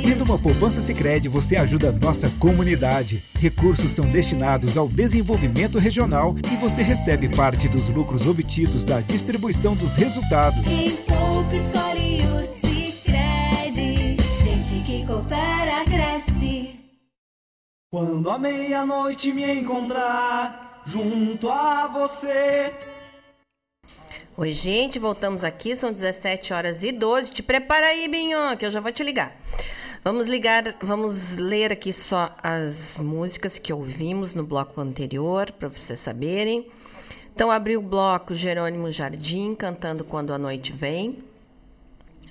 Fazendo uma poupança Sicredi, você ajuda a nossa comunidade. Recursos são destinados ao desenvolvimento regional e você recebe parte dos lucros obtidos da distribuição dos resultados. Quem poupa escolhe o Sicredi. Gente que coopera cresce. Quando a meia-noite me encontrar junto a você. Oi, gente, voltamos aqui, são 17 horas e 12. Te prepara aí, Binho, que eu já vou te ligar. Vamos ligar, vamos ler aqui só as músicas que ouvimos no bloco anterior, para vocês saberem. Então, abriu o bloco Jerônimo Jardim, cantando Quando a Noite Vem.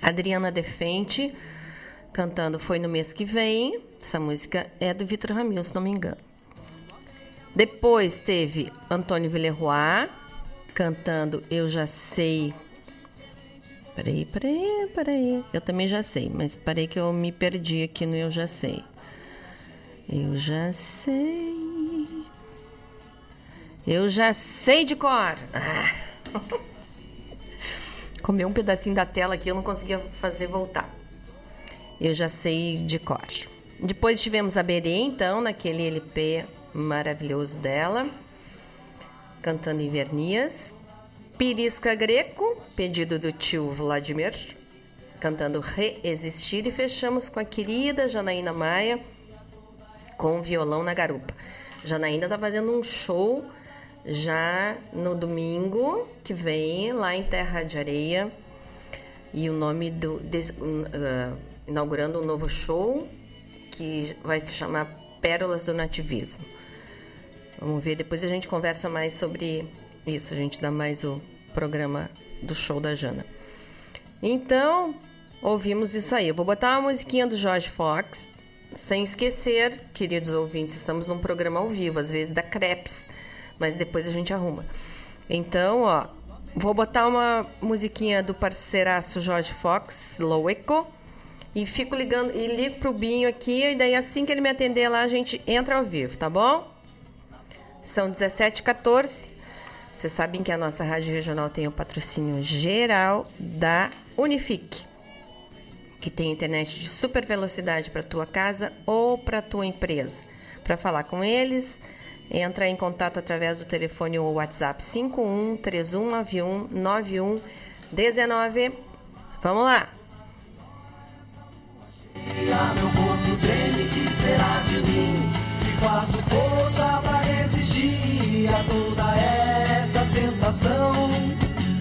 Adriana Defente, cantando Foi no Mês Que Vem. Essa música é do Vitor Ramil, se não me engano. Depois teve Antônio Villeroy, cantando Eu Já Sei. Peraí, peraí, peraí. Eu também já sei, mas parei que eu me perdi aqui no Eu Já Sei. Eu já sei. Eu já sei de cor. Ah. (laughs) Comeu um pedacinho da tela aqui, eu não conseguia fazer voltar. Eu já sei de cor. Depois tivemos a Berê, então, naquele LP maravilhoso dela cantando em Vernias. Pirisca Greco, pedido do tio Vladimir, cantando Reexistir. E fechamos com a querida Janaína Maia, com violão na garupa. Janaína está fazendo um show já no domingo que vem, lá em Terra de Areia. E o nome do. uh, inaugurando um novo show que vai se chamar Pérolas do Nativismo. Vamos ver, depois a gente conversa mais sobre isso, a gente dá mais o programa do show da Jana. Então, ouvimos isso aí. Eu vou botar uma musiquinha do Jorge Fox, sem esquecer, queridos ouvintes, estamos num programa ao vivo, às vezes da Creps, mas depois a gente arruma. Então, ó, vou botar uma musiquinha do parceiraço Jorge Fox, Low Echo, e fico ligando e ligo pro Binho aqui, e daí assim que ele me atender lá, a gente entra ao vivo, tá bom? São 17h14. Vocês sabem que a nossa rádio regional tem o patrocínio geral da Unifique, que tem internet de super velocidade para tua casa ou para tua empresa. Para falar com eles, entra em contato através do telefone ou WhatsApp 51 3191 9119. Vamos lá. Meu corpo treme, que será de mim? Que faço força pra resistir a toda esta tentação.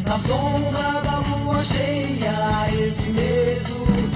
Na sombra da lua cheia, esse medo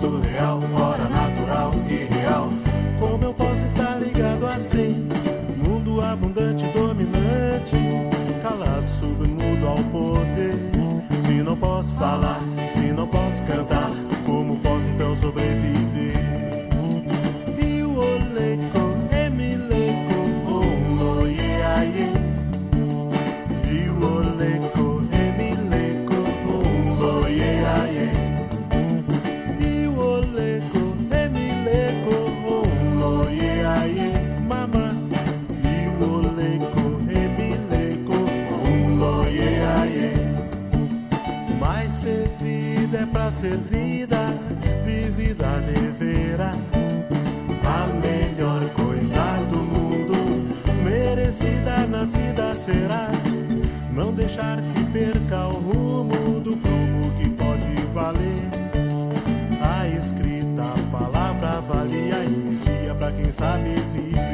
surreal, hora natural e real. Como eu posso estar ligado assim? Mundo abundante, dominante, calado, submudo ao poder. Se não posso falar, se não posso cantar, ser vida, vivida deverá. A melhor coisa do mundo, merecida nascida será. Não deixar que perca o rumo do prumo que pode valer. A escrita, a palavra avalia, inicia pra quem sabe viver.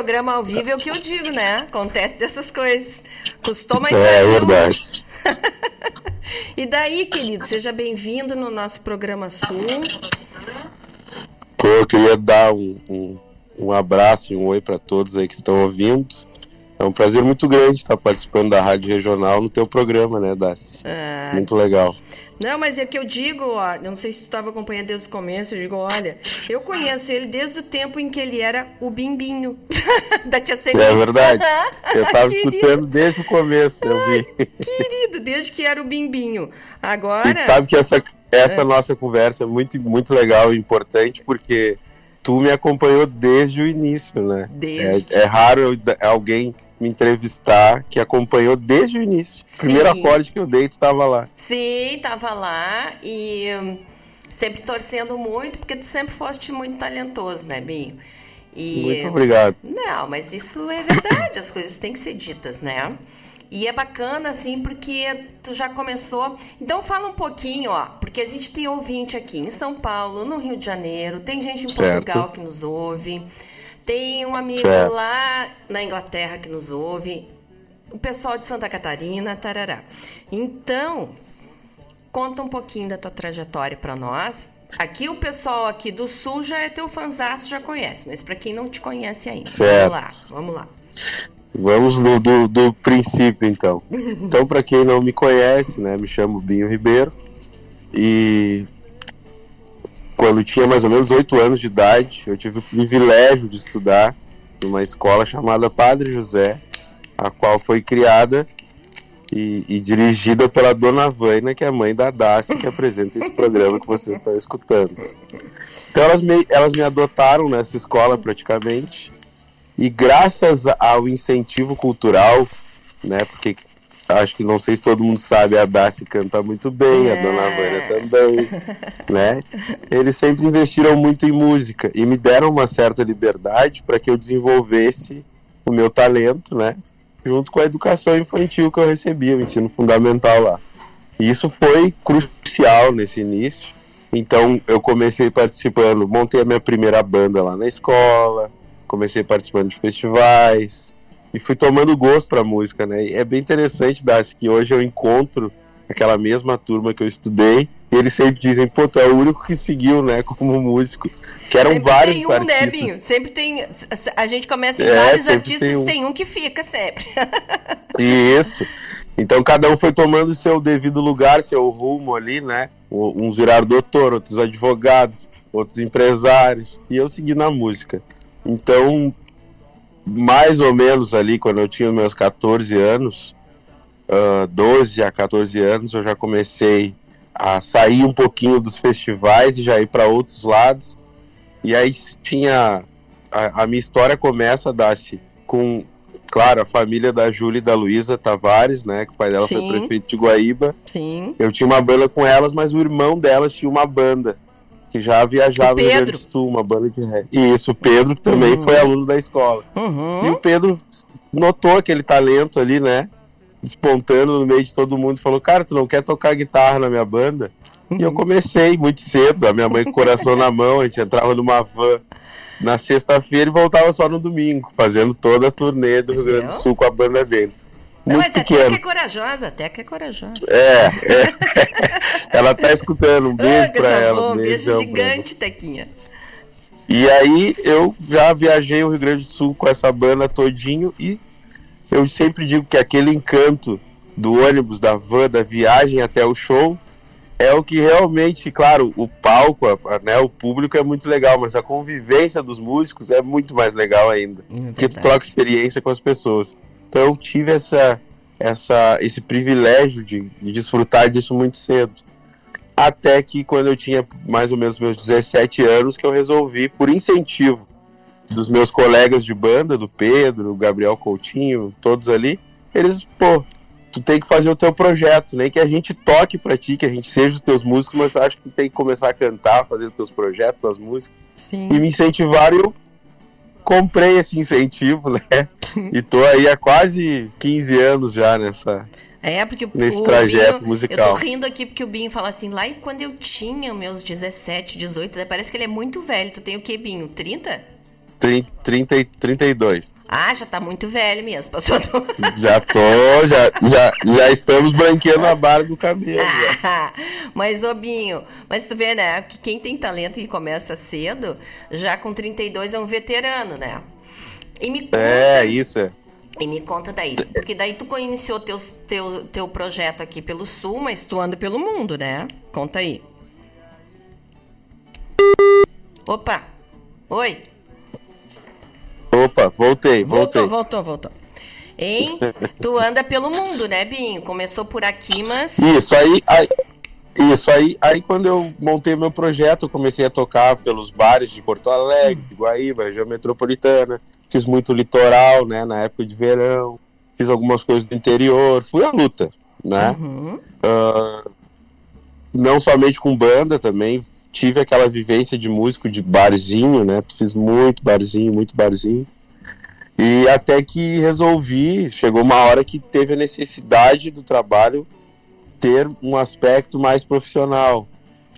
Programa ao vivo é o que eu digo, né? Acontece dessas coisas. Custou, mas É saiu. verdade. (laughs) E daí, querido, seja bem-vindo no nosso programa Sul. Eu queria dar um, um, um abraço e um oi para todos aí que estão ouvindo. É um prazer muito grande estar participando da Rádio Regional no teu programa, né, Dassi? Ah, Muito legal. Não, mas é que eu digo, ó, não sei se tu estava acompanhando desde o começo, eu digo, olha, eu conheço ele desde o tempo em que ele era o Bimbinho (laughs) da Tia Celine. É verdade. (laughs) Eu tava Querido. escutando desde o começo, eu vi. Querido, desde que era o Bimbinho. E Agora. tu sabe que essa, essa É. nossa conversa é muito, muito legal e importante porque tu me acompanhou desde o início, né? Desde. É, é raro alguém me entrevistar que acompanhou desde o início. Primeiro Sim. acorde que eu dei, tu tava lá. Sim, tava lá e hum, sempre torcendo muito, porque tu sempre foste muito talentoso, né, Binho? E... Muito obrigado. Não, mas isso é verdade, as coisas têm que ser ditas, né? E é bacana, assim, porque tu já começou. Então fala um pouquinho, ó, porque a gente tem ouvinte aqui em São Paulo, no Rio de Janeiro, tem gente em Certo. Portugal que nos ouve, tem um amigo lá na Inglaterra que nos ouve, o pessoal de Santa Catarina, tarará. Então, conta um pouquinho da tua trajetória para nós. Aqui o pessoal aqui do Sul já é teu fanzaço, já conhece, mas para quem não te conhece ainda, Certo. vamos lá, vamos lá. Vamos do, do, do princípio, então. (laughs) Então, para quem não me conhece, né, me chamo Binho Ribeiro e quando tinha mais ou menos oito anos de idade, eu tive o privilégio de estudar numa escola chamada Padre José, a qual foi criada e, e dirigida pela Dona Vaina, que é a mãe da Dácia, que apresenta esse programa que vocês estão escutando. Então elas me, elas me adotaram nessa escola praticamente e graças ao incentivo cultural, né, porque acho que não sei se todo mundo sabe, a Darcy canta muito bem, a Dona Vânia também, (laughs) né? Eles sempre investiram muito em música e me deram uma certa liberdade para que eu desenvolvesse o meu talento, né? Junto com a educação infantil que eu recebia, o ensino fundamental lá. E isso foi crucial nesse início. Então eu comecei participando, montei a minha primeira banda lá na escola, comecei participando de festivais e fui tomando gosto pra música, né? E é bem interessante, Darcy, que hoje eu encontro aquela mesma turma que eu estudei e eles sempre dizem, pô, tu é o único que seguiu, né, (laughs) como músico. Que eram sempre vários tem um, artistas. né, Binho? Sempre tem. A gente começa em É, vários artistas, tem tem um. um. que fica sempre. (laughs) Isso. Então cada um foi tomando seu devido lugar, seu rumo ali, né? Uns viraram doutor, outros advogados, outros empresários. E eu segui na música. Então, mais ou menos ali, quando eu tinha meus 14 anos, ah, 12 a 14 anos, eu já comecei a sair um pouquinho dos festivais e já ir para outros lados. E aí tinha. A, a minha história começa, Daci, com, claro, a família da Júlia e da Luísa Tavares, né? Que o pai dela Sim. foi prefeito de Guaíba. Sim. Eu tinha uma banda com elas, mas o irmão delas tinha uma banda que já viajava no Rio Grande do Sul, uma banda de rap. E isso, o Pedro, que também Uhum. foi aluno da escola. Uhum. E o Pedro notou aquele talento ali, né? Despontando no meio de todo mundo e falou: Cara, tu não quer tocar guitarra na minha banda? E Uhum. eu comecei muito cedo, a minha mãe com o coração na mão, a gente entrava numa van na sexta-feira e voltava só no domingo, fazendo toda a turnê do Rio Grande do? Sul com a banda dele. Não, Muito mas pequeno. que é corajosa, até que é corajosa. É, é. (laughs) ela tá escutando, um beijo pra coisa ela. um beijo pra ela. gigante, Tequinha. E aí eu já viajei o Rio Grande do Sul com essa banda todinho e eu sempre digo que aquele encanto do ônibus, da van, da viagem até o show é o que realmente, claro, o palco, a- a- né, o público é muito legal, mas a convivência dos músicos é muito mais legal ainda, porque tu troca experiência com as pessoas. Então eu tive essa, essa, esse privilégio de, de desfrutar disso muito cedo. Até que quando eu tinha mais ou menos meus 17 anos, que eu resolvi, por incentivo dos meus colegas de banda, do Pedro, Gabriel Coutinho, todos ali, eles, pô, tu tem que fazer o teu projeto, nem que a gente toque pra ti, que a gente seja os teus músicos, mas acho que tu tem que começar a cantar, fazer os teus projetos, as músicas. Sim. E me incentivaram e eu comprei esse incentivo, né? (laughs) e tô aí há quase 15 anos já nessa, É, porque o- nesse o trajeto Binho, musical. Eu tô rindo aqui porque o Binho fala assim, lá e quando eu tinha meus 17, 18, daí parece que ele é muito velho. Tu tem o que, Binho? 30? 30, 30 e 32. Ah, já tá muito velho mesmo. Passou do... (laughs) Já tô, já, já, já estamos branqueando a barra do cabelo. já. (laughs) mas, ô Binho, mas tu vê, né, que quem tem talento e começa cedo, já com 32 é um veterano, né? E me conta, É, isso é. e me conta daí, porque daí tu iniciou teus, teu, teu projeto aqui pelo Sul, mas tu anda pelo mundo, né? Conta aí. Opa! Oi! Opa, voltei, voltei. Voltou, voltou, voltou. Hein? (laughs) tu anda pelo mundo, né, Binho? Começou por aqui, mas. Isso aí, aí, isso aí, aí quando eu montei meu projeto, eu comecei a tocar pelos bares de Porto Alegre, de Guaíba, região metropolitana. Fiz muito litoral, né, na época de verão. Fiz algumas coisas do interior, fui à luta, né? Uhum. Ah, não somente com banda também, tive aquela vivência de músico de barzinho, né? Fiz muito barzinho, muito barzinho. E até que resolvi, chegou uma hora que teve a necessidade do trabalho ter um aspecto mais profissional.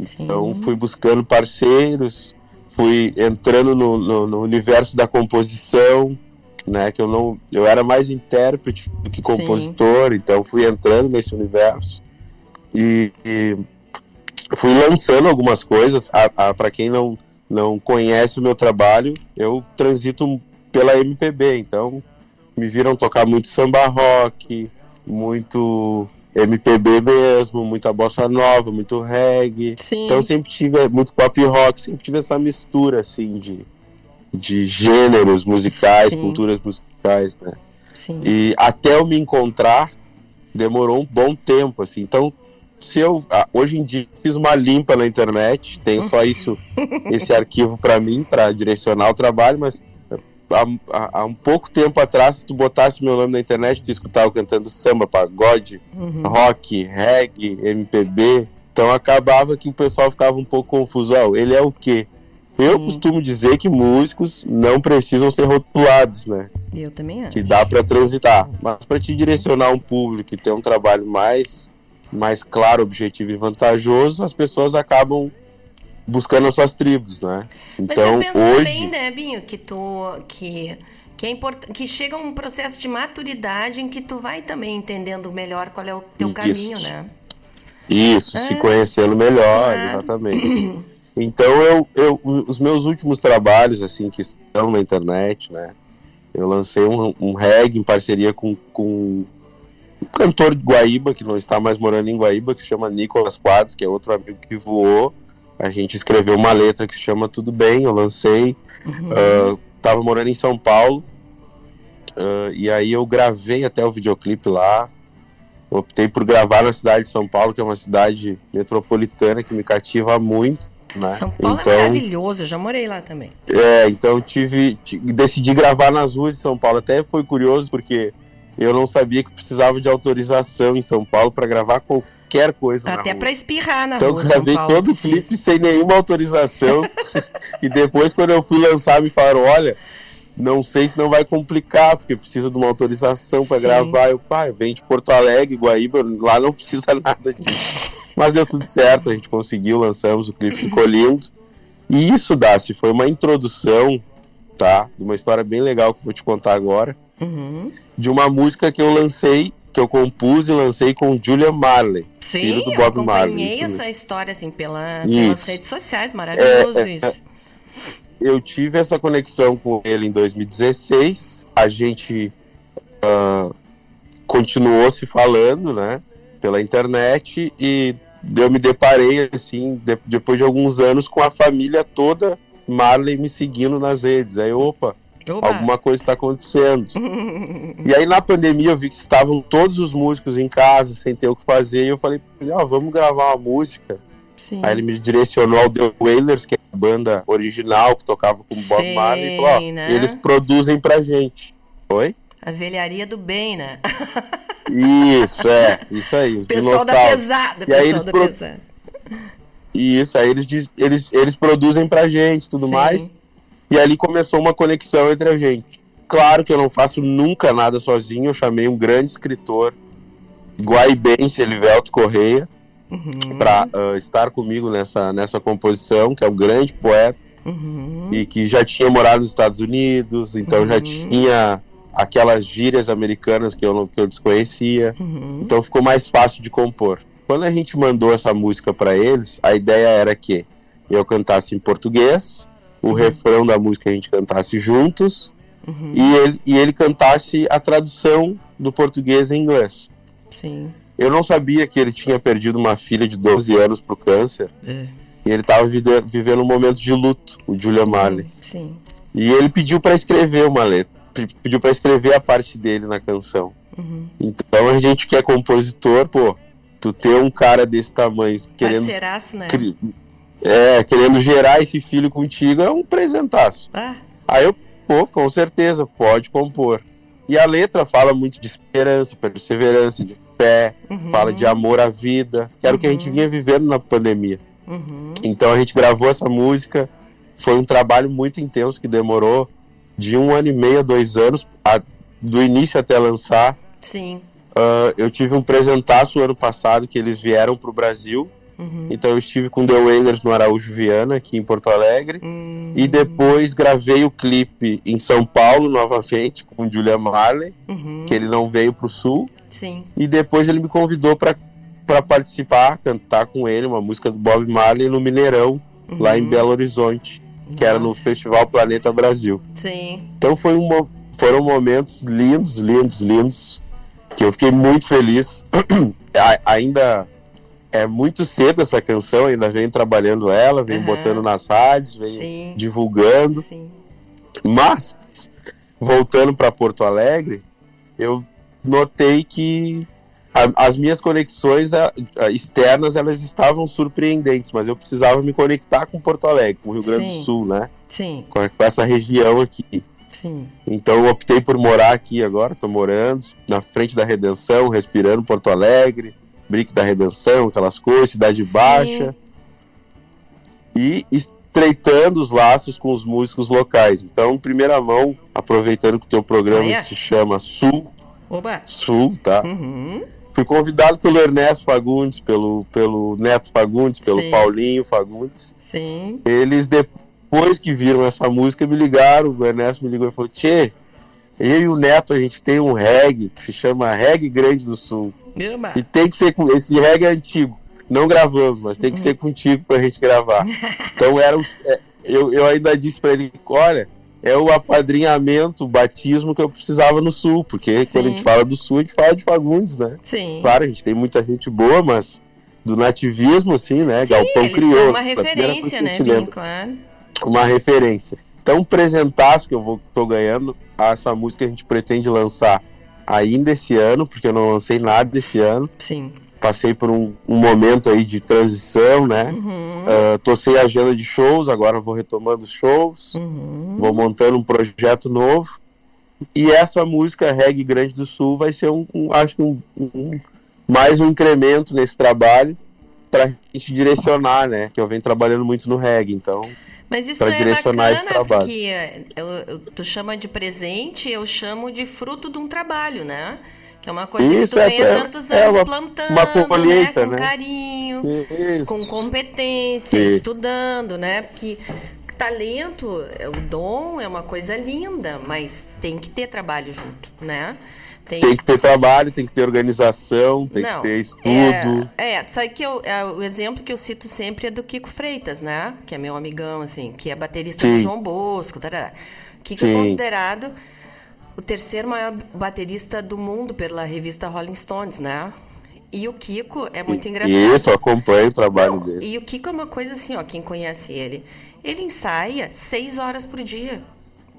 Então fui buscando parceiros, fui entrando no, no- no universo da composição, né? Que eu não, eu era mais intérprete do que compositor, então fui entrando nesse universo e, e fui lançando algumas coisas. Para quem não não conhece o meu trabalho, eu transito pela MPB, então me viram tocar muito samba rock, muito MPB mesmo, muita bossa nova, muito reggae. Então sempre tive muito pop rock, sempre tive essa mistura assim de, de gêneros musicais, Sim. culturas musicais, né? Sim. E até eu me encontrar demorou um bom tempo, assim. Então, se eu ah, hoje em dia fiz uma limpa na internet, tenho só isso, esse arquivo para mim para direcionar o trabalho, mas há, há- há um pouco tempo atrás, se tu botasse meu nome na internet, tu escutava cantando samba, pagode, Uhum. rock, reggae, MPB. Então acabava que o pessoal ficava um pouco confuso. Ó, ele é o quê? Eu costumo dizer que músicos não precisam ser rotulados, né? Eu também acho. que dá para transitar. Mas para te direcionar um público e ter um trabalho mais, mais claro, objetivo e vantajoso, as pessoas acabam buscando as suas tribos, né? Mas Então eu penso hoje também, né, Binho, que tu. Que, que é importante. Que chega um processo de maturidade em que tu vai também entendendo melhor qual é o teu Isso. caminho, né? isso, se conhecendo melhor, É. exatamente. (clears throat) Então eu, eu, os meus últimos trabalhos assim que estão na internet, né? Eu lancei um, um reggae em parceria com, com cantor de Guaíba, que não está mais morando em Guaíba, que se chama Nicolas Quadros, que é outro amigo que voou. A gente escreveu uma letra que se chama Tudo Bem, eu lancei. Ah, tava morando em São Paulo. ah, e aí eu gravei até o videoclipe lá. Optei por gravar na cidade de São Paulo, que é uma cidade metropolitana que me cativa muito. Né? São Paulo então, é maravilhoso, eu já morei lá também. é, então tive, ti- decidi gravar nas ruas de São Paulo. Até foi curioso porque eu não sabia que precisava de autorização em São Paulo para gravar qualquer coisa Até rua. pra espirrar na Então eu rua. São gravei todo o clipe sem nenhuma autorização. (laughs) e depois, quando eu fui lançar, me falaram: olha, não sei se não vai complicar, porque precisa de uma autorização para gravar. Eu, pai, vem de Porto Alegre, Guaíba, lá não precisa (laughs) nada disso. Mas deu tudo certo, a gente conseguiu, lançamos, o clipe ficou lindo. E isso, Darcy, foi uma introdução, tá? De uma história bem legal que eu vou te contar agora. Uhum. De uma música que eu lancei, que eu compus e lancei com Julian Marley, Sim, filho do eu Bob Marley. acompanhei isso mesmo. essa história assim pela, pelas redes sociais, maravilhoso É, é, isso. eu tive essa conexão com ele em 2016. A gente ah, continuou se falando, né, pela internet e eu me deparei assim de- depois de alguns anos com a família toda Marley me seguindo nas redes. Aí, opa, Oba. alguma coisa está acontecendo. (laughs) E aí na pandemia eu vi que estavam todos os músicos em casa, sem ter o que fazer, e eu falei, ó, vamos gravar uma música. Sim. Aí ele me direcionou ao The Wailers, que é a banda original que tocava com o Bob Marley, e falou, ó, né? eles produzem pra gente. Oi? A velharia do bem, né? Isso, é, (laughs) isso aí. Os Pessoal da pesada, e aí pessoal eles da pro- pesada. Isso, aí eles, eles, eles produzem pra gente tudo Sim. mais. E ali começou uma conexão entre a gente. Claro que eu não faço nunca nada sozinho, eu chamei um grande escritor, guaibense, Elivelto Correia, Uhum. para estar comigo nessa, nessa composição, que é um grande poeta Uhum. e que já tinha morado nos Estados Unidos, então já tinha aquelas gírias americanas que eu, que eu desconhecia, Uhum. então ficou mais fácil de compor. Quando a gente mandou essa música para eles, a ideia era que eu cantasse em português, o refrão da música a gente cantasse juntos Uhum. e, ele, e ele cantasse a tradução do português em inglês. Sim. Eu não sabia que ele tinha perdido uma filha de 12 anos pro câncer. É. E ele estava vivendo um momento de luto, o Julian Marley. Sim. E ele pediu para escrever uma letra, pe- pediu para escrever a parte dele na canção. Uhum. Então a gente que é compositor, pô, tu ter um cara desse tamanho querendo Parceiraço, né? É, querendo gerar esse filho contigo é um presentaço. Ah. Aí eu, pô, com certeza, pode compor. E a letra fala muito de esperança, perseverança, de fé, Uhum. fala de amor à vida, que era o que a gente vinha vivendo na pandemia. Uhum. Então a gente gravou essa música, foi um trabalho muito intenso que demorou de um ano e meio a dois anos, a- do início até lançar. Sim. Ah, eu tive um presentaço ano passado que eles vieram para o Brasil. Uhum. Então eu estive com The Wailers no Araújo Viana, aqui em Porto Alegre. Hum. E depois gravei o clipe em São Paulo novamente com o Julian Marley, Uhum. que ele não veio para o sul. Sim. E depois ele me convidou para participar, cantar com ele uma música do Bob Marley no Mineirão, lá em Uhum. Belo Horizonte, que era no Festival Planeta Brasil. Sim. Então foi foram momentos lindos, lindos, lindos, que eu fiquei muito feliz. (clears throat) Ainda é muito cedo essa canção, ainda venho trabalhando ela, venho Aham. botando nas rádios, venho Sim. divulgando. Sim. Mas, voltando para Porto Alegre, eu notei que a- as minhas conexões a- a- externas elas estavam surpreendentes, mas eu precisava me conectar com Porto Alegre, com o Rio Grande Sim. do Sul, né? Sim. Com, com essa região aqui. Sim. Então eu optei por morar aqui agora, estou morando na frente da Redenção, respirando Porto Alegre, Brick da Redenção, aquelas coisas, Cidade Baixa. E estreitando os laços com os músicos locais. Então, em primeira mão, aproveitando que o teu programa se chama Sul, Oba. Sul, tá? Uhum. Fui convidado pelo Ernesto Fagundes, pelo, pelo Neto Fagundes, pelo Sim. Paulinho Fagundes. Sim. Eles, depois que viram essa música, me ligaram. O Ernesto me ligou e falou: Tchê, eu e o Neto, a gente tem um reggae que se chama Reggae Grande do Sul. E tem que ser com. Esse reggae é antigo. Não gravamos, mas tem que Uhum. ser contigo pra gente gravar. (laughs) Então era os- é, eu, eu ainda disse pra ele: olha, é o apadrinhamento, o batismo que eu precisava no Sul. Porque Sim. quando a gente fala do Sul, a gente fala de Fagundes, né? Sim. Claro, a gente tem muita gente boa, mas do nativismo, assim, né? Sim, Galpão criou. são uma referência, né? Claro. Uma referência. Um presentaço que eu vou, tô ganhando, essa música a gente pretende lançar ainda esse ano, porque eu não lancei nada esse ano. Sim. Passei por um, um momento aí de transição, né? Uhum. Ah, tô sem agenda de shows, agora vou retomando os shows, Uhum. vou montando um projeto novo. E essa música Reggae Grande do Sul vai ser um, um- acho que um, um- mais um incremento nesse trabalho pra gente direcionar, né? Que eu venho trabalhando muito no reggae, então Mas isso é direcionar esse bacana, trabalho. porque é, eu- eu- tu chama de presente, eu chamo de fruto de um trabalho, né? Que é uma coisa Isso, que tu é, vem há é- tantos é anos uma- plantando, uma colheita, né? Com né? carinho, Isso. com competência, Isso. estudando, né? Porque talento, é, o dom é uma coisa linda, mas tem que ter trabalho junto, né? Tem que ter trabalho, tem que ter organização, tem Não, que ter estudo. É, é sabe que eu, é, o exemplo que eu cito sempre é do Kiko Freitas, né? Que é meu amigão, assim, que é baterista do Sim. João Bosco. Tarará. Kiko é Sim. considerado o terceiro maior baterista do mundo pela revista Rolling Stones, né? E o Kiko é muito engraçado. Isso, eu acompanho o trabalho dele. E o Kiko é uma coisa assim, ó, quem conhece ele, ele ensaia seis horas por dia.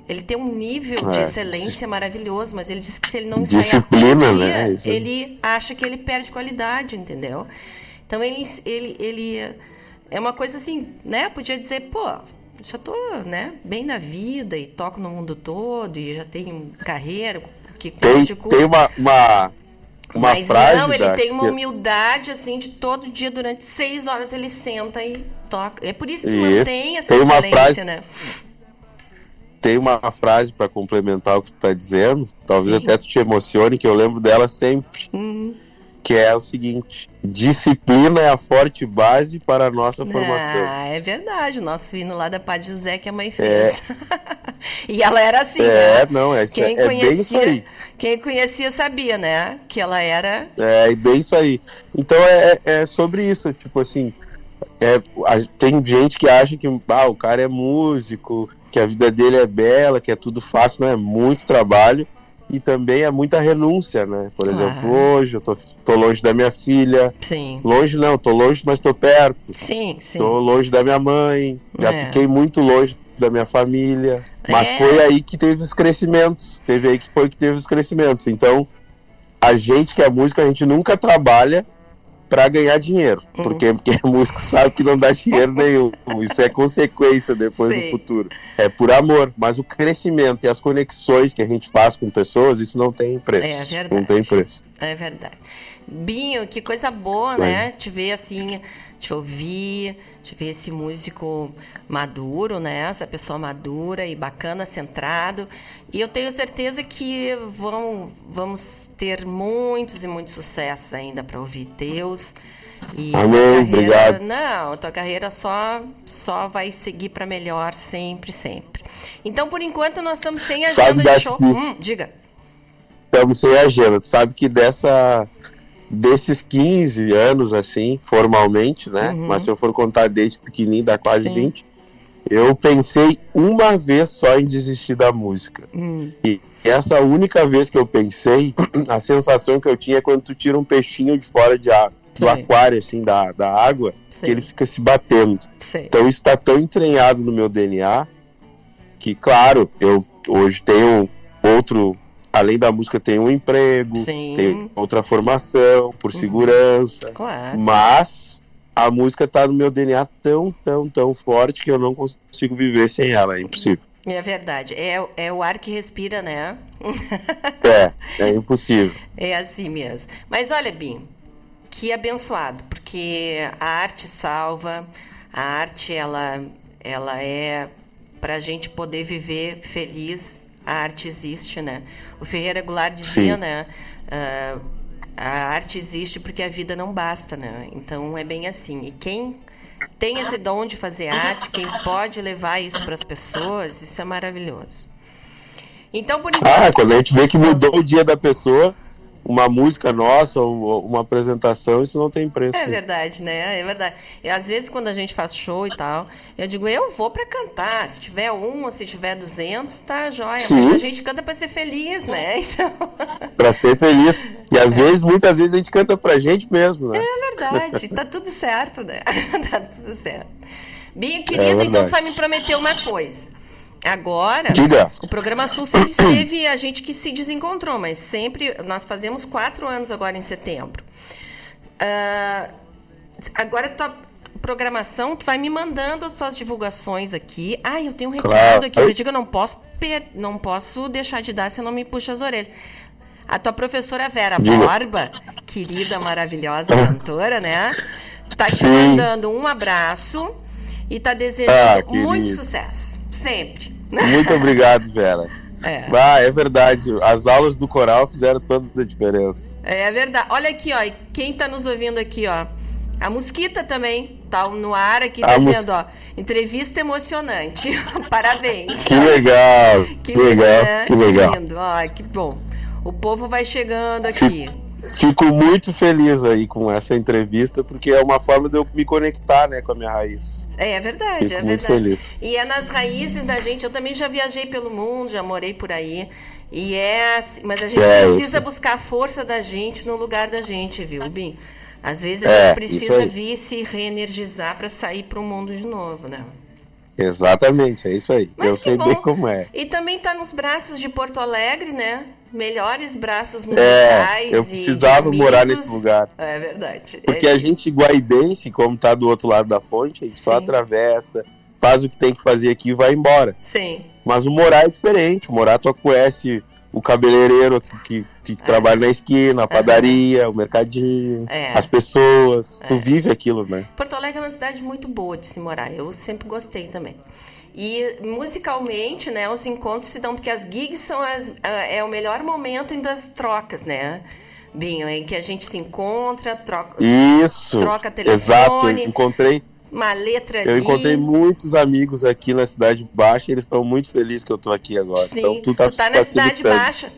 Ele tem um nível de É, excelência maravilhoso, mas ele diz que se ele não ensaiar Disciplina, por dia, né? Ele acha que ele perde qualidade, entendeu? Então ele, ele, ele é uma coisa assim, né? Podia dizer, pô, já tô, né, bem na vida e toco no mundo todo e já tenho carreira, que Tem, de curso. tem uma, uma, uma Mas frase. não, ele tem uma que- humildade, assim, de todo dia, durante seis horas, ele senta e toca. É por isso que Isso. mantém essa Tem excelência, frase- né? Tem uma frase para complementar o que tu tá dizendo, talvez Sim. até tu te emocione, que eu lembro dela sempre, Uhum. que é o seguinte: disciplina é a forte base para a nossa formação. Ah, é verdade. O nosso hino lá da Padre José que a mãe fez. (laughs) e ela era assim, É, né? não, é, Quem é bem isso conhecia, aí. quem conhecia sabia, né? Que ela era. É, e bem isso aí. Então é, é sobre isso, tipo assim, é, tem gente que acha que ah, o cara é músico, que a vida dele é bela, que é tudo fácil, não é muito trabalho e também é muita renúncia, né? Por Claro. exemplo, hoje eu tô, tô longe da minha filha. Sim. Longe não, tô longe, mas tô perto. Sim, sim. Tô longe da minha mãe, já É. fiquei muito longe da minha família. Mas É. foi aí que teve os crescimentos. Teve aí que foi que teve os crescimentos. Então, a gente que é músico, a gente nunca trabalha pra ganhar dinheiro. Uhum. Porque quem é (laughs) músico sabe que não dá dinheiro nenhum. Isso é consequência depois Sim. no futuro. É por amor. Mas o crescimento e as conexões que a gente faz com pessoas, isso não tem preço. É verdade. Não tem preço. É verdade. Binho, que coisa boa, né? Te ver assim, te ouvir, te ver esse músico maduro, né? Essa pessoa madura e bacana, centrado. E eu tenho certeza que vão, vamos ter muitos e muitos sucessos ainda para ouvir teus. E Amém, carreira, obrigado. não, tua carreira só só vai seguir para melhor sempre, sempre. Então, por enquanto, nós estamos sem Sabe agenda de das show. que- Hum, diga. estamos sem agenda. Tu sabe que dessa desses 15 anos, assim, formalmente, né? Uhum. Mas se eu for contar desde pequenininho, dá quase Sim. 20. Eu pensei uma vez só em desistir da música. Hum. E essa única vez que eu pensei, (clears throat) a sensação que eu tinha é quando tu tira um peixinho de fora de água, do aquário, assim, da, da água, Sei. que ele fica se batendo. Sei. Então isso está tão entranhado no meu DNA que, claro, eu hoje tenho outro, além da música, tenho um emprego, Sim. tenho outra formação por segurança, Claro. mas a música está no meu DNA tão, tão, tão forte que eu não consigo viver sem ela, é impossível. É verdade. É, é o ar que respira, né? (laughs) É, é impossível. É assim mesmo. Mas olha, Bim, que abençoado, porque a arte salva, a arte ela, ela é para a gente poder viver feliz. A arte existe, né? O Ferreira Goulart dizia, Sim. né? ah, a arte existe porque a vida não basta, né? Então é bem assim. E quem tem esse dom de fazer arte, quem pode levar isso para as pessoas, isso é maravilhoso. Então, por enquanto. Ah, quando a gente vê que mudou o dia da pessoa, uma música nossa, ou uma apresentação, isso não tem preço. É verdade, né? É verdade. E às vezes quando a gente faz show e tal, eu digo, eu vou pra cantar. Se tiver um ou se tiver duzentos, tá jóia. Sim. Mas a gente canta pra ser feliz, né? (laughs) Então, Pra ser feliz. E às vezes, muitas vezes, a gente canta pra gente mesmo, né? é verdade. Tá tudo certo, né? (laughs) tá tudo certo. Binho, É querido, então verdade. tu vai me prometer uma coisa. Agora, Diga. o programa Sul sempre esteve a gente que se desencontrou, mas sempre nós fazemos quatro anos agora em setembro. Ah, agora tua programação, tu vai me mandando as suas divulgações aqui. Ah, eu tenho um recado Claro. aqui, eu digo, eu não posso não posso deixar de dar, senão me puxa as orelhas. A tua professora Vera Diga. Borba, querida, maravilhosa cantora, né? Tá te Sim. mandando um abraço e tá desejando Ah, muito sucesso. Sempre. Muito obrigado, Vera. É. Ah, é verdade. As aulas do coral fizeram toda a diferença. É verdade. Olha aqui, ó. Quem tá nos ouvindo aqui, ó. A Mosquita também tá no ar aqui A dizendo, ó. Entrevista emocionante. (laughs) Parabéns. Que legal, que, legal, né? que legal. lindo. Ó, que bom. O povo vai chegando aqui. Fico muito feliz aí com essa entrevista, porque é uma forma de eu me conectar né, com a minha raiz. É, é verdade, Fico é muito verdade. feliz. E é nas raízes da gente. Eu também já viajei pelo mundo, já morei por aí. E é assim, mas a gente É, precisa buscar a força da gente no lugar da gente, viu, Bim? Às vezes a É, gente isso precisa vir se reenergizar para sair para o mundo de novo, né? Exatamente, é isso aí. Mas eu que sei bom. bem como é. E também tá nos braços de Porto Alegre, né? Melhores braços É, musicais eu e de precisava morar nesse lugar. É verdade. Porque É- a gente guaibense, como tá do outro lado da ponte, a gente só Sim. atravessa, faz o que tem que fazer aqui e vai embora. Sim. Mas o morar é diferente. O morar tu conhece o cabeleireiro que, que, que trabalha na esquina, a padaria, o mercadinho, É. as pessoas. Tu É. vive aquilo, né? Porto Alegre é uma cidade muito boa de se morar. Eu sempre gostei também. E musicalmente, né, os encontros se dão porque as gigs são as, é o melhor momento das trocas, né? Binho, em que a gente se encontra, troca, Isso. troca Exato. Eu telefone, encontrei, uma letra eu ali. encontrei muitos amigos aqui na Cidade Baixa e eles estão muito felizes que eu tô aqui agora. Sim, então tu tá, tu tá na cidade facilitando. baixa.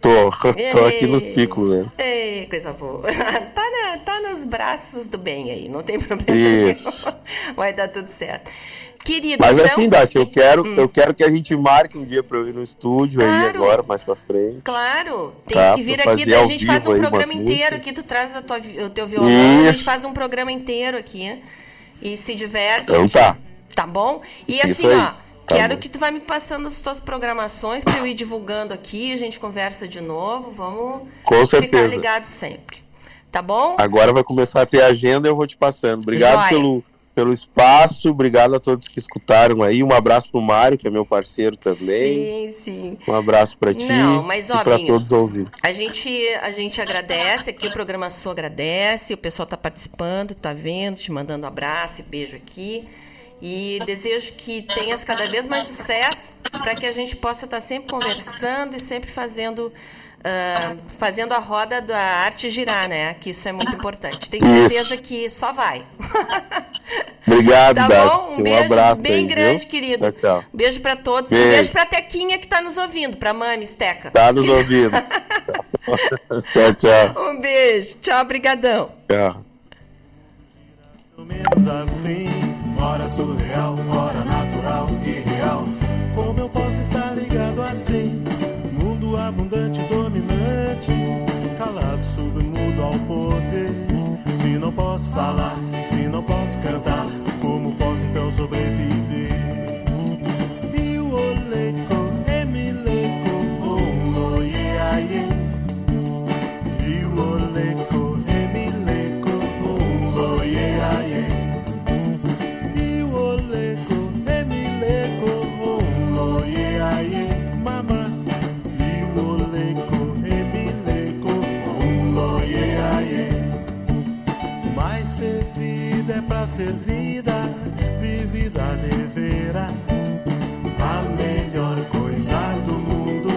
Tô, (laughs) tô aqui no Ei. ciclo, né? Ei, coisa boa. (laughs) tá, na- tá nos braços do bem aí, não tem (laughs) problema Isso. nenhum. Vai dar tudo certo. Querido, Mas então, assim, Darcy, eu quero, Hum. eu quero que a gente marque um dia pra eu ir no estúdio aí Claro. agora, mais pra frente. Claro, tem Tá, que vir aqui, a gente faz um aí programa inteiro aqui, tu traz tua o teu violão, a gente Isso. faz um programa inteiro aqui e se diverte. Então tá. Tá bom? E Isso assim, aí. ó, Tá quero bom. que tu vai me passando as tuas programações para eu ir divulgando aqui, a gente conversa de novo, vamos Com ficar certeza. ligados sempre. Tá bom? Agora vai começar a ter agenda e eu vou te passando. Obrigado Joia. pelo, pelo espaço, obrigado a todos que escutaram aí. Um abraço pro Mário, que é meu parceiro também. Sim, sim. Um abraço pra ti Não, mas, ó, e Binho, todos ouvirem. A gente, a gente agradece aqui, o programa Sul agradece, o pessoal está participando, está vendo, te mandando abraço e beijo aqui. E desejo que tenhas cada vez mais sucesso para que a gente possa estar sempre conversando e sempre fazendo, ah, fazendo a roda da arte girar, né? Que isso é muito importante. Tenho Isso. certeza que só vai. Obrigado, Tá bom? Um Um beijo abraço bem aí, grande, viu? querido. Tchau, tchau. Beijo para todos. Beijo. Um beijo para Tequinha que está nos ouvindo, para Mami, Steca. Tá nos ouvindo. (laughs) tchau, tchau. Um beijo. Tchau, brigadão. Tchau. menos afim. Hora surreal, hora natural e real. Como eu posso estar ligado assim? Mundo abundante, posso falar, se não posso cantar, como posso então sobreviver? Ser vida, vivida deverá. A melhor coisa do mundo,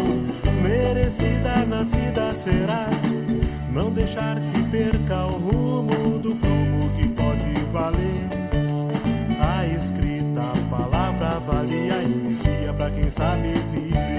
merecida nascida será. Não deixar que perca o rumo do prumo que pode valer. A escrita, a palavra avalia, inicia pra quem sabe viver.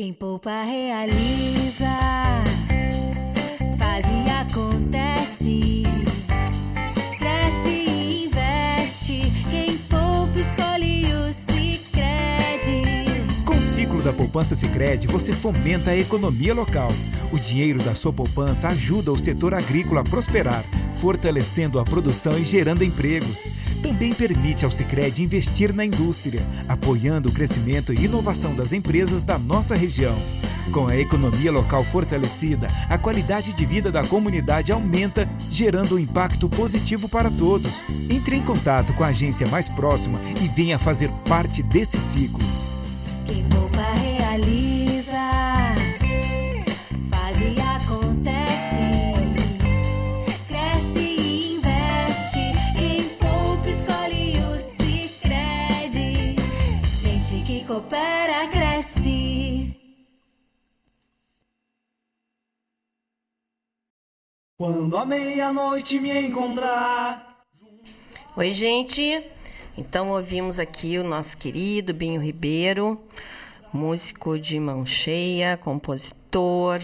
Quem poupa realiza, Da poupança Sicredi, você fomenta a economia local. O dinheiro da sua poupança ajuda o setor agrícola a prosperar, fortalecendo a produção e gerando empregos. Também permite ao Sicredi investir na indústria, apoiando o crescimento e inovação das empresas da nossa região. Com a economia local fortalecida, a qualidade de vida da comunidade aumenta, gerando um impacto positivo para todos. Entre em contato com a agência mais próxima e venha fazer parte desse ciclo. Quando a meia-noite me encontrar. Oi, gente. Então ouvimos aqui o nosso querido Binho Ribeiro, músico de mão cheia, compositor,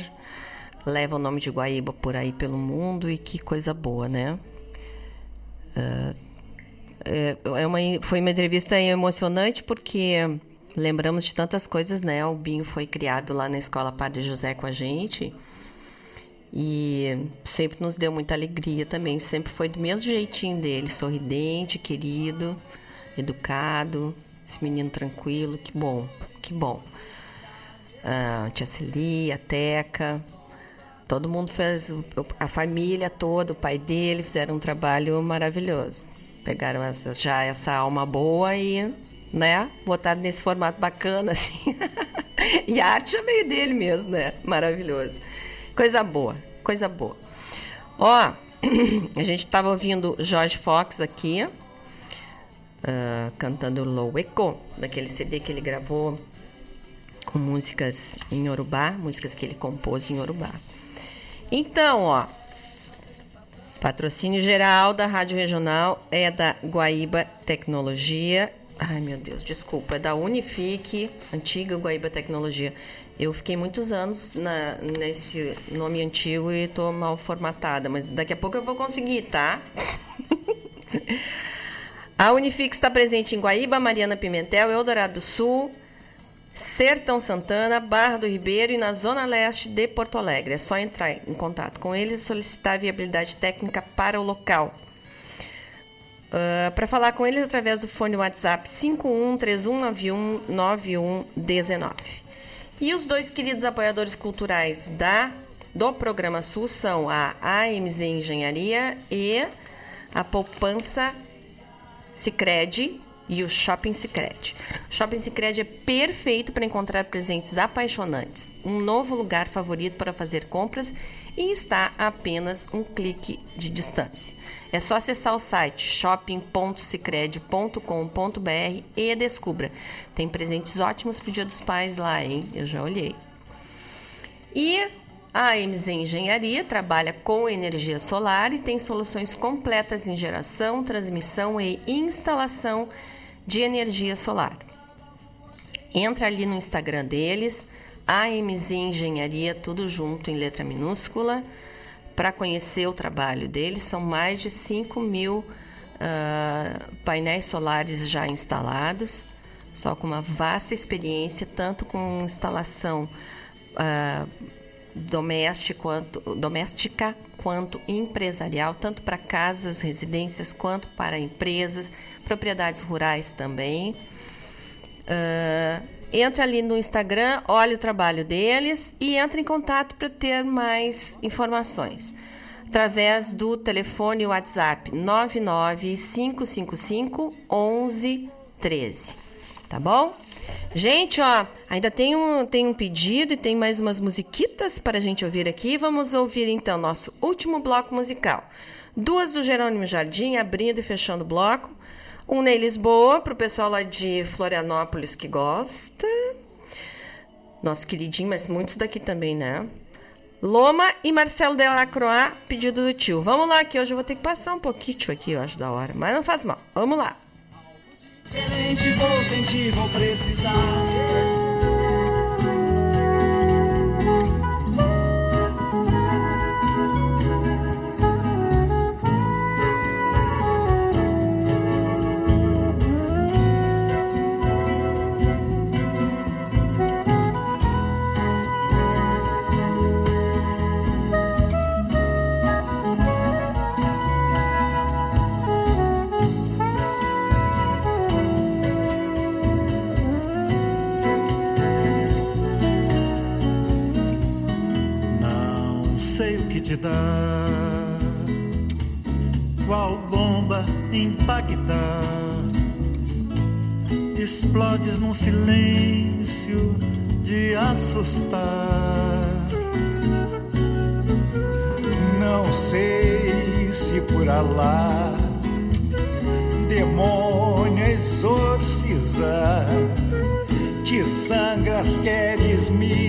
leva o nome de Guaíba por aí pelo mundo e que coisa boa, né? Ah, é, é uma, foi uma entrevista emocionante porque lembramos de tantas coisas, né? O Binho foi criado lá na escola Padre José com a gente e sempre nos deu muita alegria também. Sempre foi do mesmo jeitinho dele, sorridente, querido, educado, esse menino tranquilo, que bom, que bom. Ah, tia Celi, a Teca, todo mundo fez, a família toda, o pai dele, fizeram um trabalho maravilhoso. Pegaram essa, já essa alma boa e, né, botaram nesse formato bacana, assim. (laughs) e a arte já veio dele mesmo, né? Maravilhoso. Coisa boa, coisa boa. Ó, (clears throat) a gente estava ouvindo Jorge Fox aqui, ah, cantando Low Echo, daquele CD que ele gravou com músicas em Yorubá, músicas que ele compôs em Yorubá. Então, ó, patrocínio geral da Rádio Regional é da Guaíba Tecnologia. Ai, meu Deus, desculpa, é da Unifique, antiga Guaíba Tecnologia. Eu fiquei muitos anos na- nesse nome antigo e tô mal formatada, mas daqui a pouco eu vou conseguir, tá? (laughs) A Unifique está presente em Guaíba, Mariana Pimentel, Eldorado do Sul, Sertão Santana, Barra do Ribeiro e na Zona Leste de Porto Alegre. É só entrar em contato com eles e solicitar a viabilidade técnica para o local. para falar com eles através do fone WhatsApp 5131919119. E os dois queridos apoiadores culturais da do Programa Sul são a AMZ Engenharia e a Poupança Sicredi e o Shopping Sicredi. Shopping Sicredi é perfeito para encontrar presentes apaixonantes, um novo lugar favorito para fazer compras e está a apenas um clique de distância. É só acessar o site shopping.sicredi.com.br e descubra. Tem presentes ótimos pro Dia dos Pais lá, hein? Eu já olhei. E a AMZ Engenharia trabalha com energia solar e tem soluções completas em geração, transmissão e instalação de energia solar. Entra ali no Instagram deles, AMZ Engenharia, tudo junto em letra minúscula, para conhecer o trabalho deles. São mais de 5 mil ah, painéis solares já instalados, só com uma vasta experiência, tanto com instalação ah, doméstica quanto, doméstica quanto empresarial, tanto para casas, residências, quanto para empresas, propriedades rurais também. Ah, entra ali no Instagram, olha o trabalho deles e entra em contato para ter mais informações. Através do telefone WhatsApp 99555 1113. tá bom? Gente, ó, ainda tem um, tem um pedido e tem mais umas musiquitas para a gente ouvir aqui. Vamos ouvir então nosso último bloco musical. Duas do Jerônimo Jardim, abrindo e fechando o bloco. Um Ney Lisboa, para o pessoal lá de Florianópolis que gosta. Nosso queridinho, mas muitos daqui também, né? Loma e Marcelo Delacroix, pedido do tio. Vamos lá, que hoje eu vou ter que passar um pouquinho aqui, eu acho da hora. Mas não faz mal. Vamos lá. Vou precisar. Explodes num silêncio de assustar. Não sei se por Alá demônio exorcizar te sangras queres me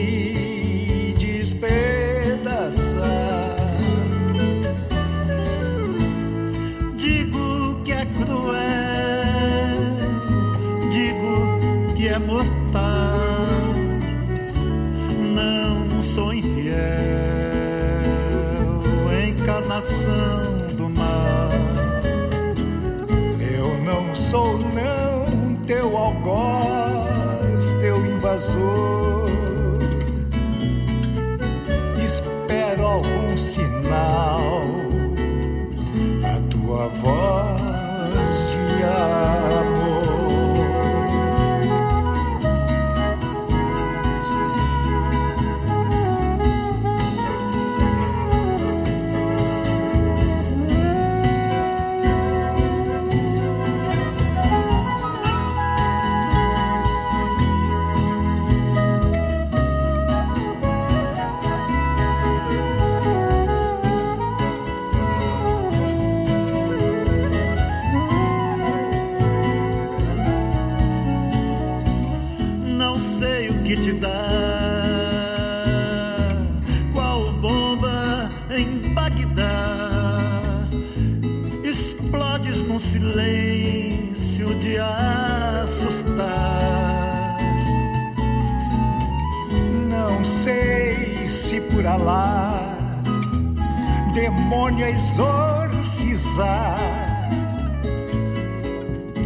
demônio exorcizar.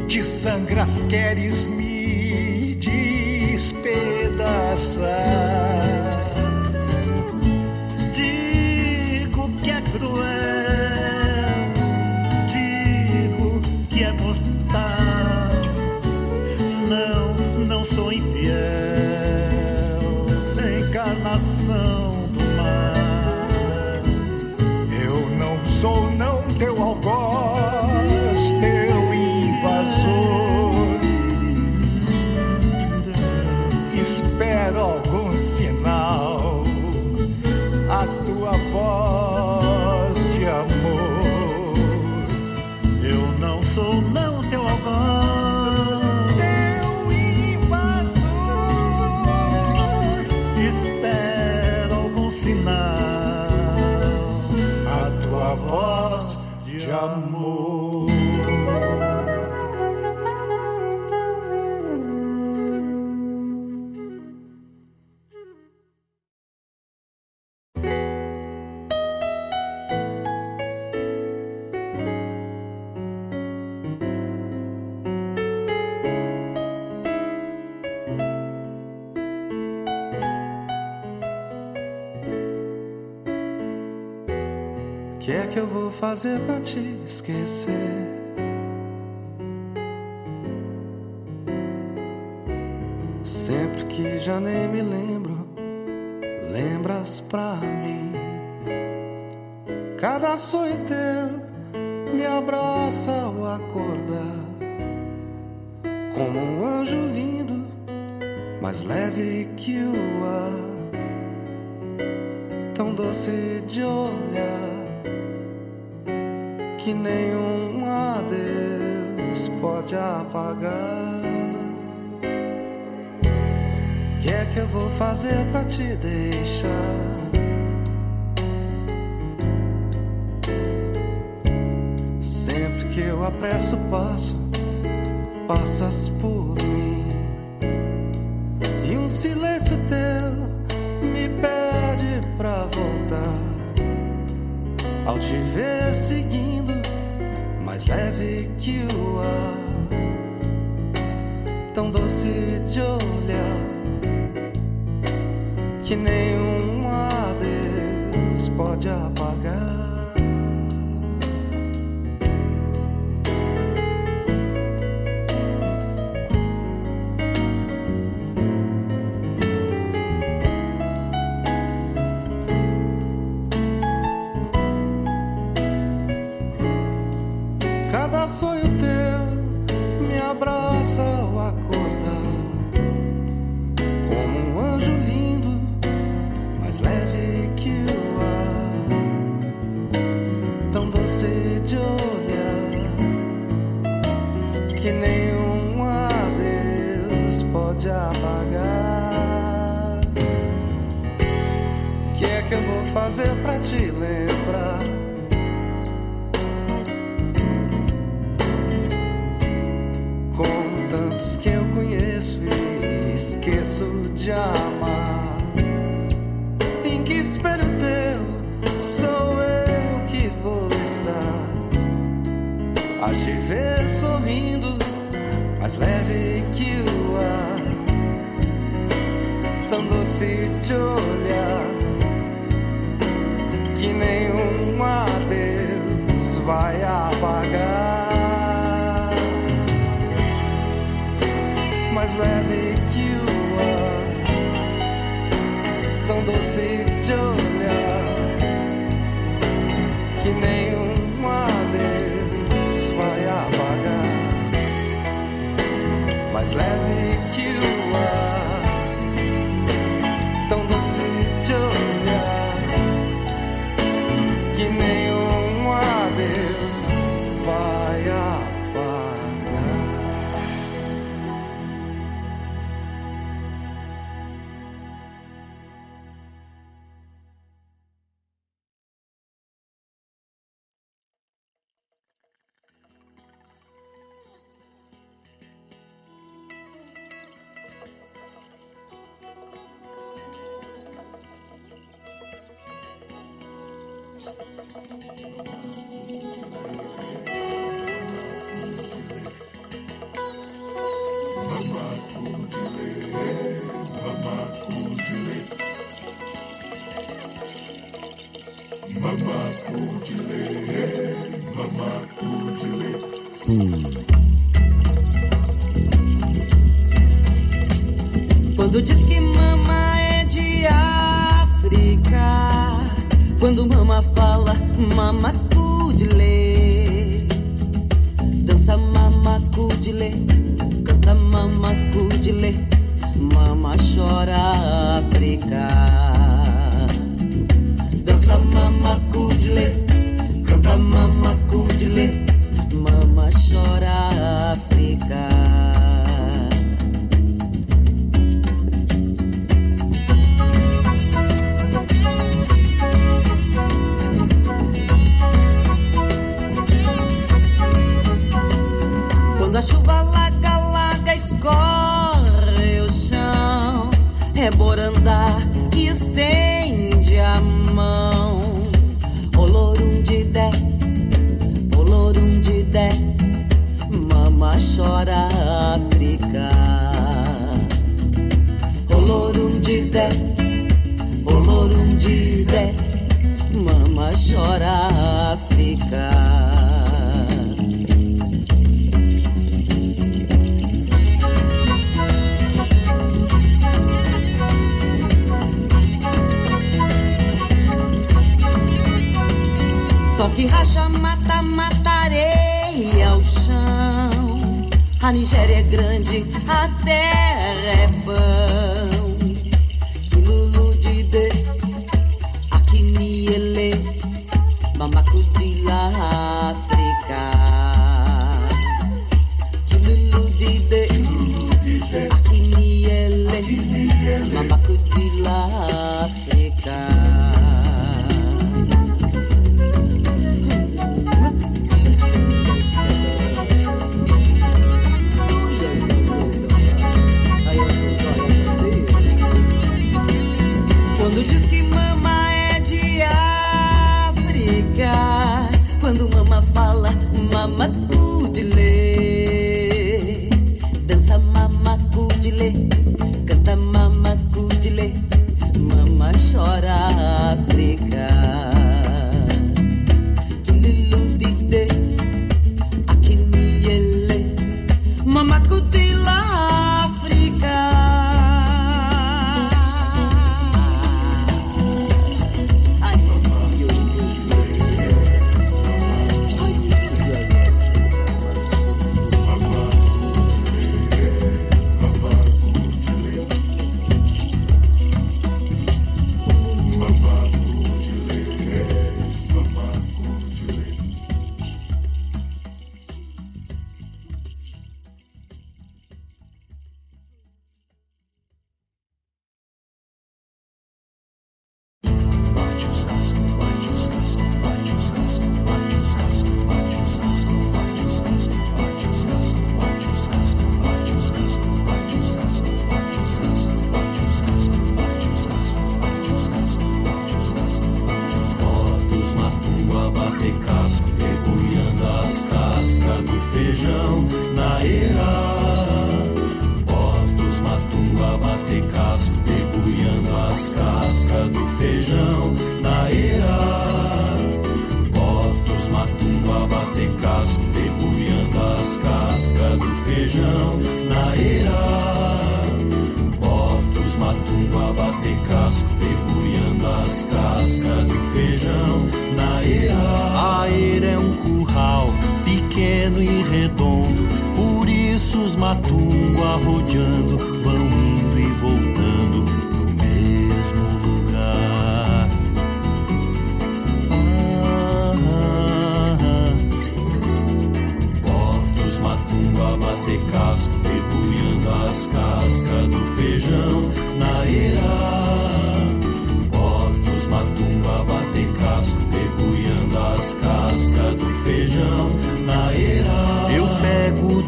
De sangras queres fazer pra te esquecer? Sempre que já nem me lembro, lembras pra mim. Cada sonho teu me abraça ao acordar, como um anjo lindo, mais leve que o ar, tão doce de olhar que nenhum adeus pode apagar. O que é que eu vou fazer pra te deixar? Sempre que eu apresso o passo, passas por mim. E um silêncio teu me pede pra voltar. Ao te ver seguir leve que o ar, tão doce de olhar, que nenhum adeus pode apagar. Quando mama fala, mama cudile. Dança mama cudile, canta mama cudile, mama chora.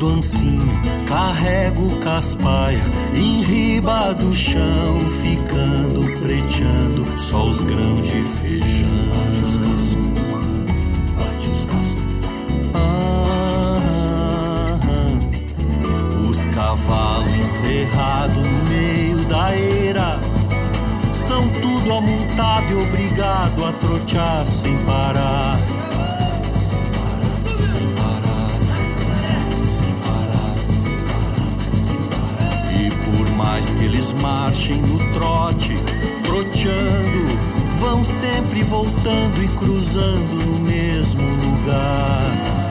do ancinho, carrego caspaia em riba do chão, ficando preteando só os grãos de feijão. cavalo encerrado no meio da eira. São tudo amontado e obrigado a trotear sem parar. mais que eles marchem no trote, broteando, vão sempre voltando e cruzando no mesmo lugar.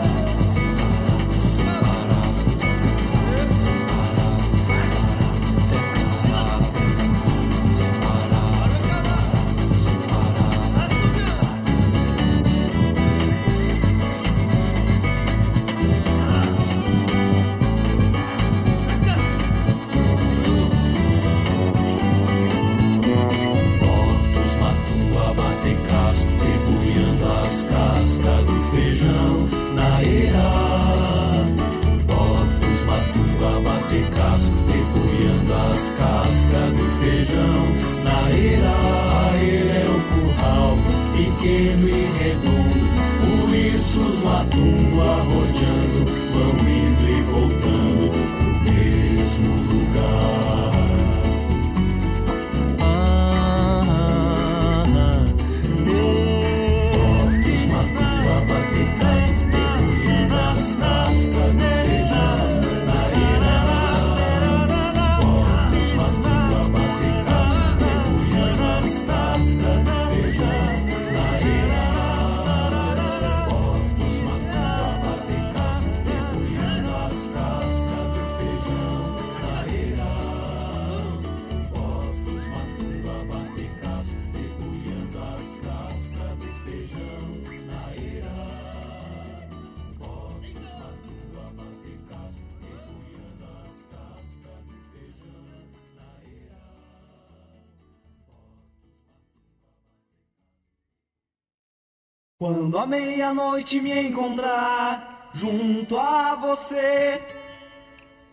A meia-noite me encontrar junto a você,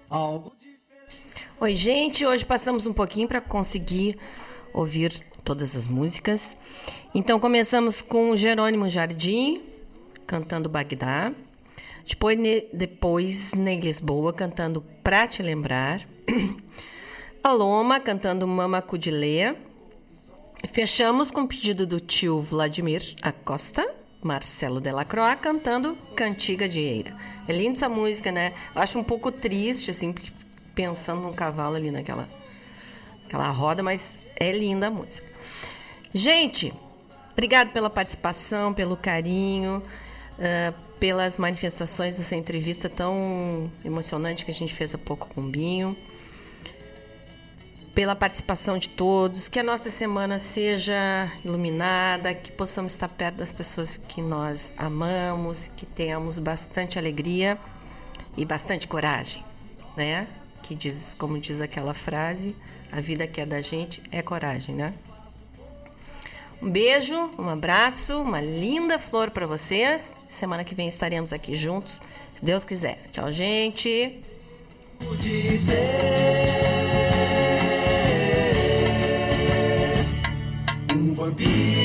algo Oi, gente. Hoje passamos um pouquinho para conseguir ouvir todas as músicas. Então começamos com Jerônimo Jardim cantando Bagdá. Depois, depois Ney Lisboa cantando Pra Te Lembrar. (clears throat) A Loma cantando Mama Cudilea. Fechamos com o pedido do tio Vladimir Acosta, Marcelo Delacroix, cantando Cantiga de Eira. É linda essa música, né? Eu acho um pouco triste, assim, pensando num cavalo ali naquela aquela roda, mas é linda a música. Gente, obrigado pela participação, pelo carinho, uh, pelas manifestações dessa entrevista tão emocionante que a gente fez há pouco com o Binho pela participação de todos, que a nossa semana seja iluminada, que possamos estar perto das pessoas que nós amamos, que tenhamos bastante alegria e bastante coragem, né? Que diz, como diz aquela frase, a vida que é da gente é coragem, né? Um beijo, um abraço, uma linda flor para vocês. Semana que vem estaremos aqui juntos, se Deus quiser. Tchau, gente. por vida.